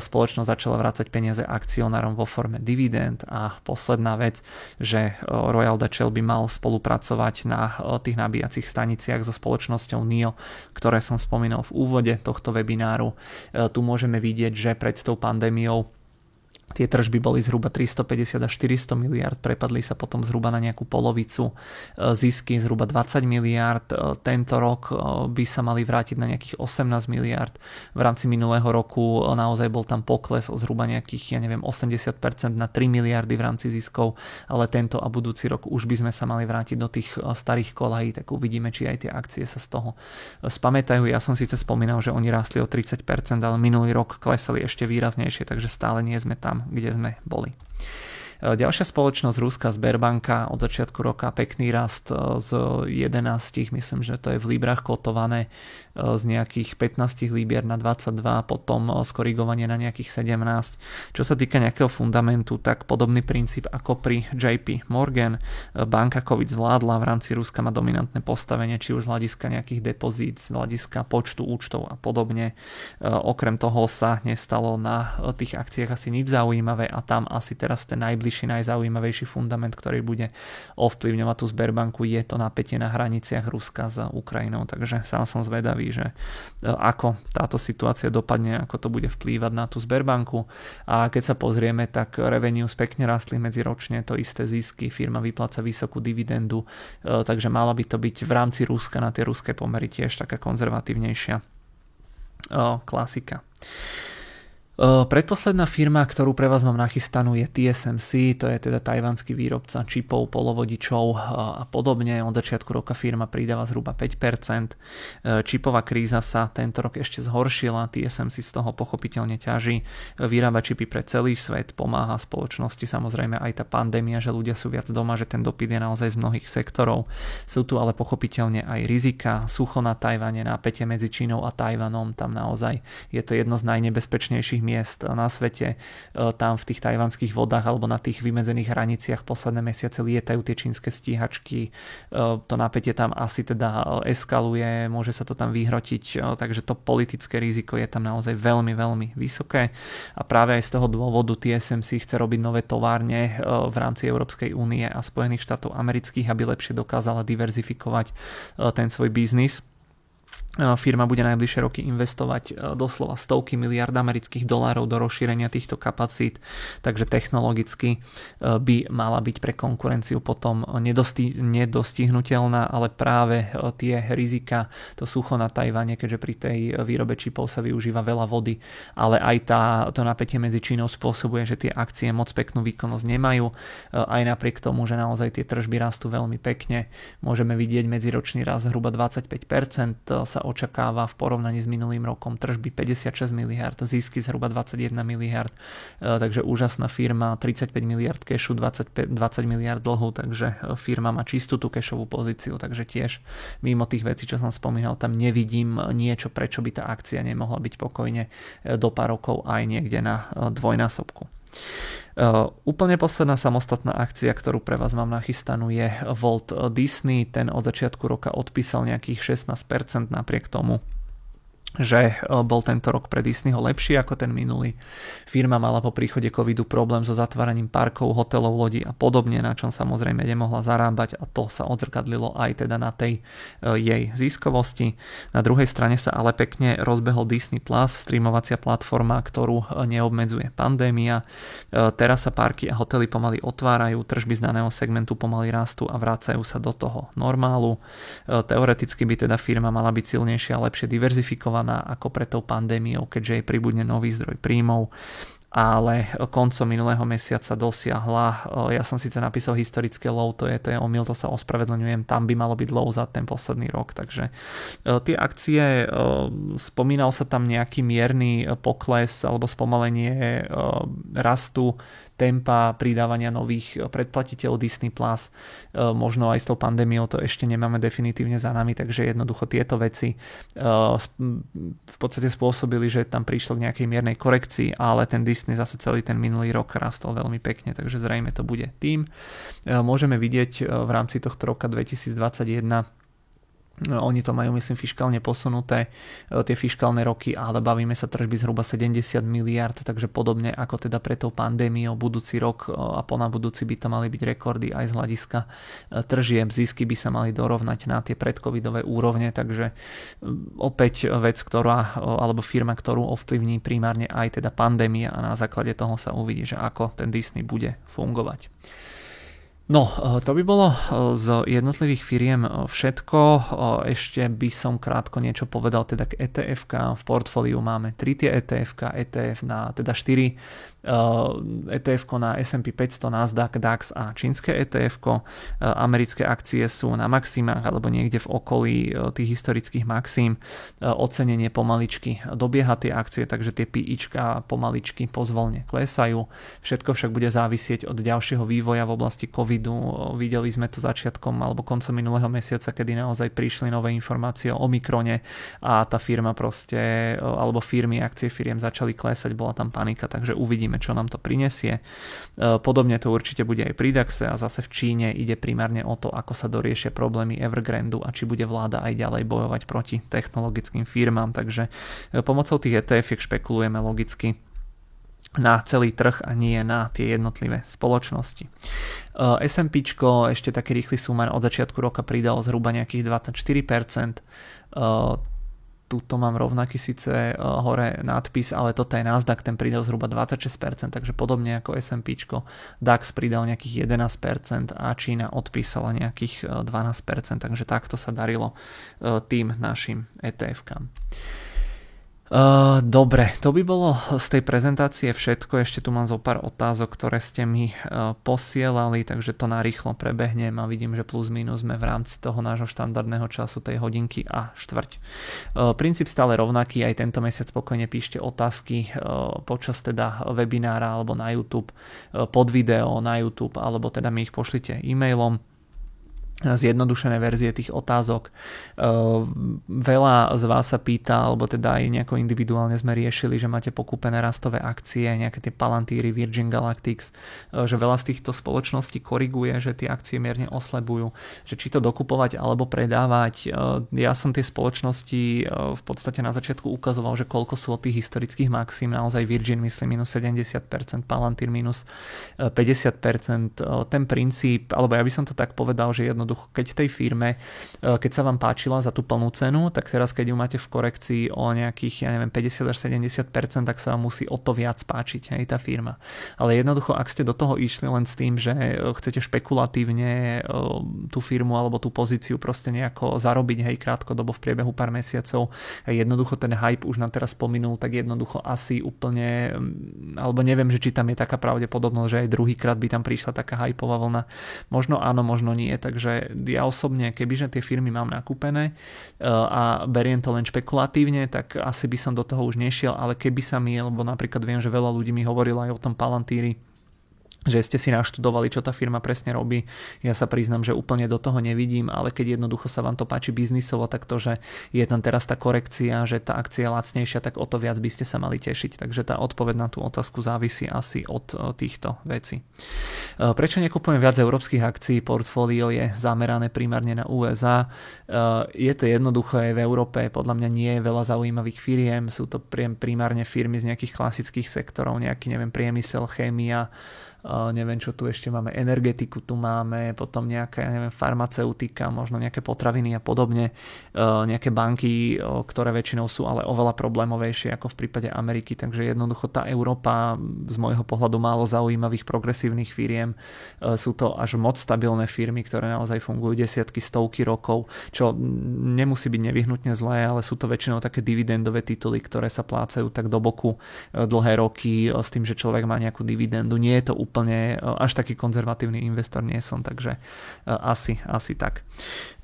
Speaker 1: spoločnosť začala vrácať peniaze akcionárom vo forme dividend a posledná vec, že Royal Dutch by mal spolupracovať na tých nabíjacích staniciach so spoločnosťou NIO, ktoré som spomínal v úvode tohto webináru. Tu môžeme vidieť, že pred tou pandémiou Tie tržby boli zhruba 350 až 400 miliard, prepadli sa potom zhruba na nejakú polovicu. E, zisky zhruba 20 miliard. E, tento rok e, by sa mali vrátiť na nejakých 18 miliard. V rámci minulého roku naozaj bol tam pokles o zhruba nejakých, ja neviem, 80% na 3 miliardy v rámci ziskov, ale tento a budúci rok už by sme sa mali vrátiť do tých starých kolají, tak uvidíme, či aj tie akcie sa z toho spamätajú. Ja som síce spomínal, že oni rástli o 30%, ale minulý rok klesali ešte výraznejšie, takže stále nie sme tam kde sme boli. Ďalšia spoločnosť Ruska Sberbanka od začiatku roka pekný rast z 11, myslím, že to je v Librách kotované z nejakých 15 libier na 22, potom skorigovanie na nejakých 17. Čo sa týka nejakého fundamentu, tak podobný princíp ako pri JP Morgan. Banka COVID zvládla, v rámci Ruska má dominantné postavenie, či už z hľadiska nejakých depozít, z hľadiska počtu účtov a podobne. Okrem toho sa nestalo na tých akciách asi nič zaujímavé a tam asi teraz ten najbližší, najzaujímavejší fundament, ktorý bude ovplyvňovať tú Sberbanku, je to napätie na hraniciach Ruska s Ukrajinou. Takže sám som zvedavý zvedavý, že e, ako táto situácia dopadne, ako to bude vplývať na tú Sberbanku. A keď sa pozrieme, tak revenues pekne rastli medziročne, to isté zisky, firma vypláca vysokú dividendu, e, takže mala by to byť v rámci Ruska na tie ruské pomery tiež taká konzervatívnejšia e, klasika. Predposledná firma, ktorú pre vás mám nachystanú je TSMC, to je teda tajvanský výrobca čipov, polovodičov a podobne. Od začiatku roka firma pridáva zhruba 5%. Čipová kríza sa tento rok ešte zhoršila, TSMC z toho pochopiteľne ťaží. Vyrába čipy pre celý svet, pomáha spoločnosti samozrejme aj tá pandémia, že ľudia sú viac doma, že ten dopyt je naozaj z mnohých sektorov. Sú tu ale pochopiteľne aj rizika, sucho na Tajvane, napätie medzi Čínou a Tajvanom, tam naozaj je to jedno z najnebezpečnejších miest na svete, e, tam v tých tajvanských vodách alebo na tých vymedzených hraniciach posledné mesiace lietajú tie čínske stíhačky, e, to napätie tam asi teda eskaluje, môže sa to tam vyhrotiť, takže to politické riziko je tam naozaj veľmi, veľmi vysoké. A práve aj z toho dôvodu TSMC chce robiť nové továrne v rámci Európskej únie a Spojených štátov amerických, aby lepšie dokázala diverzifikovať ten svoj biznis Firma bude najbližšie roky investovať e, doslova stovky miliard amerických dolárov do rozšírenia týchto kapacít, takže technologicky e, by mala byť pre konkurenciu potom nedosti- nedostihnutelná, ale práve e, tie rizika, to sucho na Tajvane, keďže pri tej výrobe čipov sa využíva veľa vody, ale aj tá, to napätie medzi Čínou spôsobuje, že tie akcie moc peknú výkonnosť nemajú, aj napriek tomu, že naozaj tie tržby rastú veľmi pekne. Môžeme vidieť medziročný rast zhruba 25%, sa očakáva v porovnaní s minulým rokom tržby 56 miliard, zisky zhruba 21 miliard, e, takže úžasná firma, 35 miliard kešu, 25, 20 miliard dlhu, takže e, firma má čistú tú kešovú pozíciu, takže tiež mimo tých vecí, čo som spomínal, tam nevidím niečo, prečo by tá akcia nemohla byť pokojne e, do pár rokov aj niekde na dvojnásobku. Uh, úplne posledná samostatná akcia, ktorú pre vás mám nachystanú je Walt Disney. Ten od začiatku roka odpísal nejakých 16% napriek tomu, že e, bol tento rok pre Disneyho lepší ako ten minulý. Firma mala po príchode covidu problém so zatváraním parkov, hotelov, lodí a podobne, na čom samozrejme nemohla zarábať a to sa odzrkadlilo aj teda na tej e, jej ziskovosti. Na druhej strane sa ale pekne rozbehol Disney Plus, streamovacia platforma, ktorú e, neobmedzuje pandémia. Teraz sa parky a hotely pomaly otvárajú, tržby z daného segmentu pomaly rastú a vrácajú sa do toho normálu. Teoreticky by teda firma mala byť silnejšia a lepšie diverzifikovaná komplikovaná ako pre tou pandémiou, keďže jej pribudne nový zdroj príjmov ale koncom minulého mesiaca dosiahla, ja som síce napísal historické low, to je, to je omyl, to sa ospravedlňujem, tam by malo byť low za ten posledný rok, takže tie akcie, spomínal sa tam nejaký mierny pokles alebo spomalenie rastu tempa pridávania nových predplatiteľov Disney+. Plus. Možno aj s tou pandémiou to ešte nemáme definitívne za nami, takže jednoducho tieto veci v podstate spôsobili, že tam prišlo k nejakej miernej korekcii, ale ten Disney Disney zase celý ten minulý rok rastol veľmi pekne, takže zrejme to bude tým. E, môžeme vidieť e, v rámci tohto roka 2021 No, oni to majú, myslím, fiskálne posunuté, e, tie fiskálne roky, ale bavíme sa tržby zhruba 70 miliard, takže podobne ako teda pre tou pandémiou budúci rok e, a po budúci by to mali byť rekordy aj z hľadiska e, tržieb, zisky by sa mali dorovnať na tie predcovidové úrovne, takže opäť vec, ktorá, alebo firma, ktorú ovplyvní primárne aj teda pandémia a na základe toho sa uvidí, že ako ten Disney bude fungovať. No, eh, to by bolo eh, z jednotlivých firiem eh, všetko. Ešte by som krátko niečo povedal teda k etf V portfóliu máme 3 tie etf ETF na teda 4 etf na S&P 500, Nasdaq, DAX a čínske etf Americké akcie sú na maximách alebo niekde v okolí tých historických maxím. Ocenenie pomaličky dobieha tie akcie, takže tie PIčka pomaličky pozvolne klesajú. Všetko však bude závisieť od ďalšieho vývoja v oblasti COVID covidu. Videli sme to začiatkom alebo koncom minulého mesiaca, kedy naozaj prišli nové informácie o Omikrone a tá firma proste, alebo firmy, akcie firiem začali klesať, bola tam panika, takže uvidíme, čo nám to prinesie. Podobne to určite bude aj pri DAXe a zase v Číne ide primárne o to, ako sa doriešia problémy Evergrandu a či bude vláda aj ďalej bojovať proti technologickým firmám, takže pomocou tých ETF špekulujeme logicky na celý trh a nie na tie jednotlivé spoločnosti. Uh, S&P ešte taký rýchly sumár od začiatku roka pridal zhruba nejakých 24%. Tuto mám rovnaký síce uh, hore nadpis, ale toto je Nasdaq, ten pridal zhruba 26%, takže podobne ako S&P, DAX pridal nejakých 11% a Čína odpísala nejakých 12%, takže takto sa darilo tým našim ETF-kam. Uh, dobre, to by bolo z tej prezentácie všetko. Ešte tu mám zo pár otázok, ktoré ste mi uh, posielali, takže to narýchlo prebehnem a vidím, že plus minus sme v rámci toho nášho štandardného času tej hodinky a štvrť. Uh, princíp stále rovnaký, aj tento mesiac spokojne píšte otázky počas teda webinára alebo na YouTube, pod video na YouTube, alebo teda mi ich pošlite e-mailom zjednodušené verzie tých otázok. Veľa z vás sa pýta, alebo teda aj nejako individuálne sme riešili, že máte pokúpené rastové akcie, nejaké tie Palantíry, Virgin Galactics, že veľa z týchto spoločností koriguje, že tie akcie mierne oslebujú, že či to dokupovať alebo predávať. Ja som tie spoločnosti v podstate na začiatku ukazoval, že koľko sú od tých historických maxim, naozaj Virgin myslím minus 70%, Palantír minus 50%. Ten princíp, alebo ja by som to tak povedal, že jedno jednoducho, keď tej firme, e, keď sa vám páčila za tú plnú cenu, tak teraz keď ju máte v korekcii o nejakých, ja neviem, 50 až 70%, tak sa vám musí o to viac páčiť aj tá firma. Ale jednoducho, ak ste do toho išli len s tým, že e, chcete špekulatívne e, tú firmu alebo tú pozíciu proste nejako zarobiť, hej, krátkodobo v priebehu pár mesiacov, jednoducho ten hype už nám teraz spomenul, tak jednoducho asi úplne, alebo neviem, že či tam je taká pravdepodobnosť, že aj druhýkrát by tam prišla taká hypová vlna. Možno áno, možno nie, takže ja osobne, kebyže tie firmy mám nakúpené e, a beriem to len špekulatívne, tak asi by som do toho už nešiel, ale keby sa mi, lebo napríklad viem, že veľa ľudí mi hovorilo aj o tom Palantíri, že ste si naštudovali, čo tá firma presne robí. Ja sa priznam, že úplne do toho nevidím, ale keď jednoducho sa vám to páči biznisovo, tak to, že je tam teraz tá korekcia, že tá akcia je lacnejšia, tak o to viac by ste sa mali tešiť. Takže tá odpoveď na tú otázku závisí asi od e, týchto vecí. E, prečo nekupujem viac európskych akcií? Portfólio je zamerané primárne na USA. E, je to jednoduché, v Európe podľa mňa nie je veľa zaujímavých firiem, sú to primárne firmy z nejakých klasických sektorov, nejaký neviem, priemysel, chémia, neviem čo tu ešte máme, energetiku tu máme, potom nejaká, ja neviem, farmaceutika, možno nejaké potraviny a podobne, nejaké banky, ktoré väčšinou sú ale oveľa problémovejšie ako v prípade Ameriky, takže jednoducho tá Európa z môjho pohľadu málo zaujímavých progresívnych firiem, sú to až moc stabilné firmy, ktoré naozaj fungujú desiatky, stovky rokov, čo nemusí byť nevyhnutne zlé, ale sú to väčšinou také dividendové tituly, ktoré sa plácajú tak do boku dlhé roky s tým, že človek má nejakú dividendu. Nie je to úplne úplne e, až taký konzervatívny investor nie som, takže e, asi, asi tak.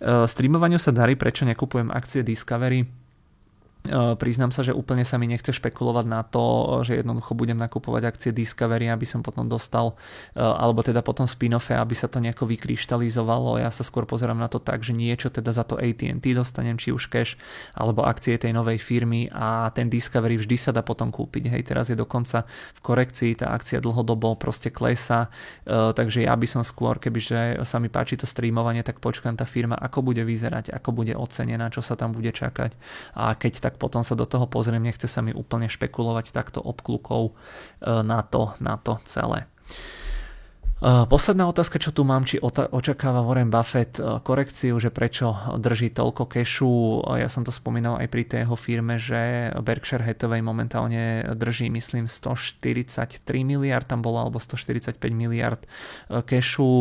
Speaker 1: E, streamovaniu sa darí, prečo nekupujem akcie Discovery priznám sa, že úplne sa mi nechce špekulovať na to, že jednoducho budem nakupovať akcie Discovery, aby som potom dostal, eh, alebo teda potom spin-offe, aby sa to nejako vykryštalizovalo. Ja sa skôr pozerám na to tak, že niečo teda za to AT&T dostanem, či už cash, alebo akcie tej novej firmy a ten Discovery vždy sa dá potom kúpiť. Hej, teraz je dokonca v korekcii, tá akcia dlhodobo proste klesa, eh, takže ja by som skôr, kebyže sa mi páči to streamovanie, tak počkám tá firma, ako bude vyzerať, ako bude ocenená, čo sa tam bude čakať a keď tak potom sa do toho pozriem, nechce sa mi úplne špekulovať takto obklukou e, na to, na to celé. Posledná otázka, čo tu mám, či očakáva Warren Buffett korekciu, že prečo drží toľko kešu. Ja som to spomínal aj pri tej jeho firme, že Berkshire Hathaway momentálne drží, myslím, 143 miliard tam bolo, alebo 145 miliard kešu.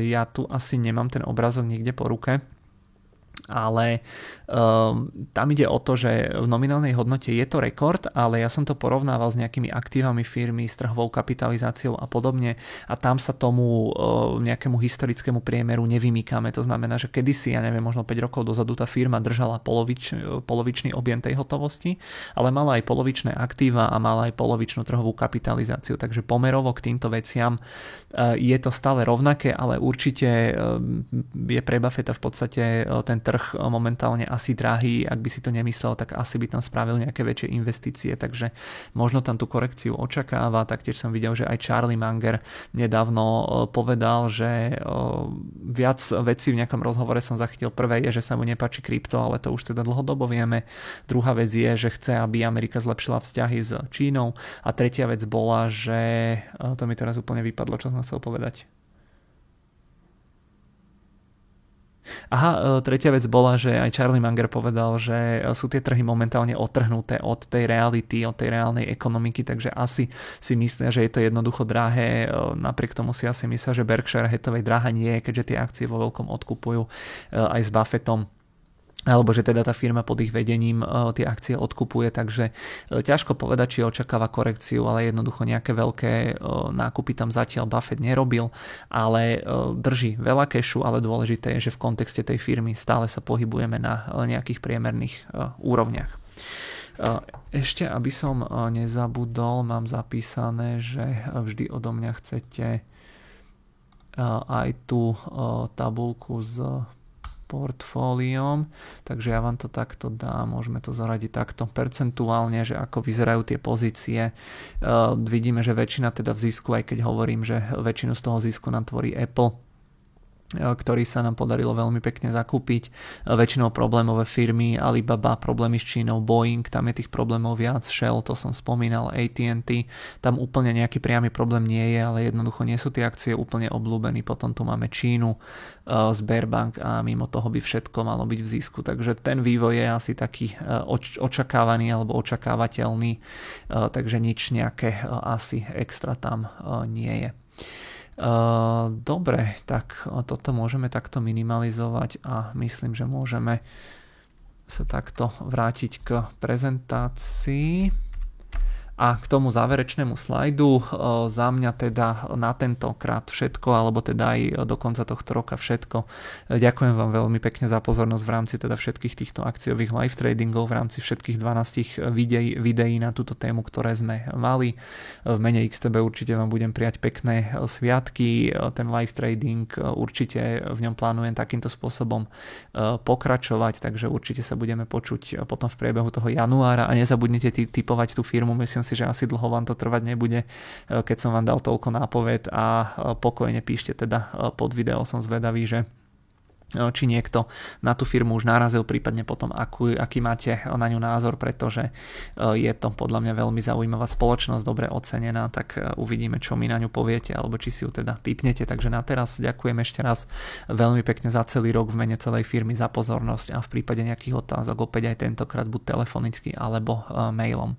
Speaker 1: Ja tu asi nemám ten obrazok niekde po ruke ale um, tam ide o to, že v nominálnej hodnote je to rekord, ale ja som to porovnával s nejakými aktívami firmy, s trhovou kapitalizáciou a podobne a tam sa tomu uh, nejakému historickému priemeru nevymýkame. To znamená, že kedysi, ja neviem, možno 5 rokov dozadu tá firma držala polovič, polovičný objem tej hotovosti, ale mala aj polovičné aktíva a mala aj polovičnú trhovú kapitalizáciu. Takže pomerovo k týmto veciam uh, je to stále rovnaké, ale určite uh, je pre Buffetta v podstate uh, ten trh momentálne asi drahý, ak by si to nemyslel, tak asi by tam spravil nejaké väčšie investície, takže možno tam tú korekciu očakáva, taktiež som videl, že aj Charlie Munger nedávno e, povedal, že e, viac vecí v nejakom rozhovore som zachytil. Prvé je, že sa mu nepáči krypto, ale to už teda dlhodobo vieme. Druhá vec je, že chce, aby Amerika zlepšila vzťahy s Čínou a tretia vec bola, že to mi teraz úplne vypadlo, čo som chcel povedať. Aha, e, tretia vec bola, že aj Charlie Munger povedal, že sú tie trhy momentálne otrhnuté od tej reality, od tej reálnej ekonomiky, takže asi si myslia, že je to jednoducho drahé. E, napriek tomu si asi myslia, že Berkshire Hathaway drahá nie keďže tie akcie vo veľkom odkupujú e, aj s Buffettom alebo že teda tá firma pod ich vedením uh, tie akcie odkupuje, takže uh, ťažko povedať, či očakáva korekciu, ale jednoducho nejaké veľké uh, nákupy tam zatiaľ Buffett nerobil, ale drží veľa kešu, ale dôležité je, že v kontexte tej firmy stále sa pohybujeme na nejakých priemerných úrovniach. Ešte, aby som nezabudol, mám zapísané, že vždy odo mňa chcete aj tú tabulku s portfóliom, takže ja vám to takto dám, môžeme to zaradiť takto percentuálne, že ako vyzerajú tie pozície. Uh, vidíme, že väčšina teda v zisku, aj keď hovorím, že väčšinu z toho zisku nám tvorí Apple, ktorý sa nám podarilo veľmi pekne zakúpiť. E, väčšinou problémové firmy, Alibaba, problémy s Čínou, Boeing, tam je tých problémov viac, Shell, to som spomínal, AT&T, tam úplne nejaký priamy problém nie je, ale jednoducho nie sú tie akcie úplne obľúbení. Potom tu máme Čínu, e, Sberbank a mimo toho by všetko malo byť v zisku. Takže ten vývoj je asi taký očakávaný alebo očakávateľný, takže nič nejaké asi extra tam nie je. Dobre, tak toto môžeme takto minimalizovať a myslím, že môžeme sa takto vrátiť k prezentácii. A k tomu záverečnému slajdu e, za mňa teda na tentokrát všetko, alebo teda aj do konca tohto roka všetko. E, ďakujem vám veľmi pekne za pozornosť v rámci teda všetkých týchto akciových live tradingov, v rámci všetkých 12 videí, videí na túto tému, ktoré sme mali. V mene XTB určite vám budem prijať pekné sviatky. Ten live trading určite v ňom plánujem takýmto spôsobom e, pokračovať, takže určite sa budeme počuť potom v priebehu toho januára a nezabudnite typovať tú firmu, myslím myslím si, že asi dlho vám to trvať nebude, e, keď som vám dal toľko nápoved a e, pokojne píšte teda e, pod video, som zvedavý, že či niekto na tú firmu už narazil, prípadne potom aký, aký máte na ňu názor, pretože je to podľa mňa veľmi zaujímavá spoločnosť, dobre ocenená, tak uvidíme, čo mi na ňu poviete, alebo či si ju teda typnete. Takže na teraz ďakujem ešte raz veľmi pekne za celý rok v mene celej firmy za pozornosť a v prípade nejakých otázok opäť aj tentokrát buď telefonicky alebo mailom.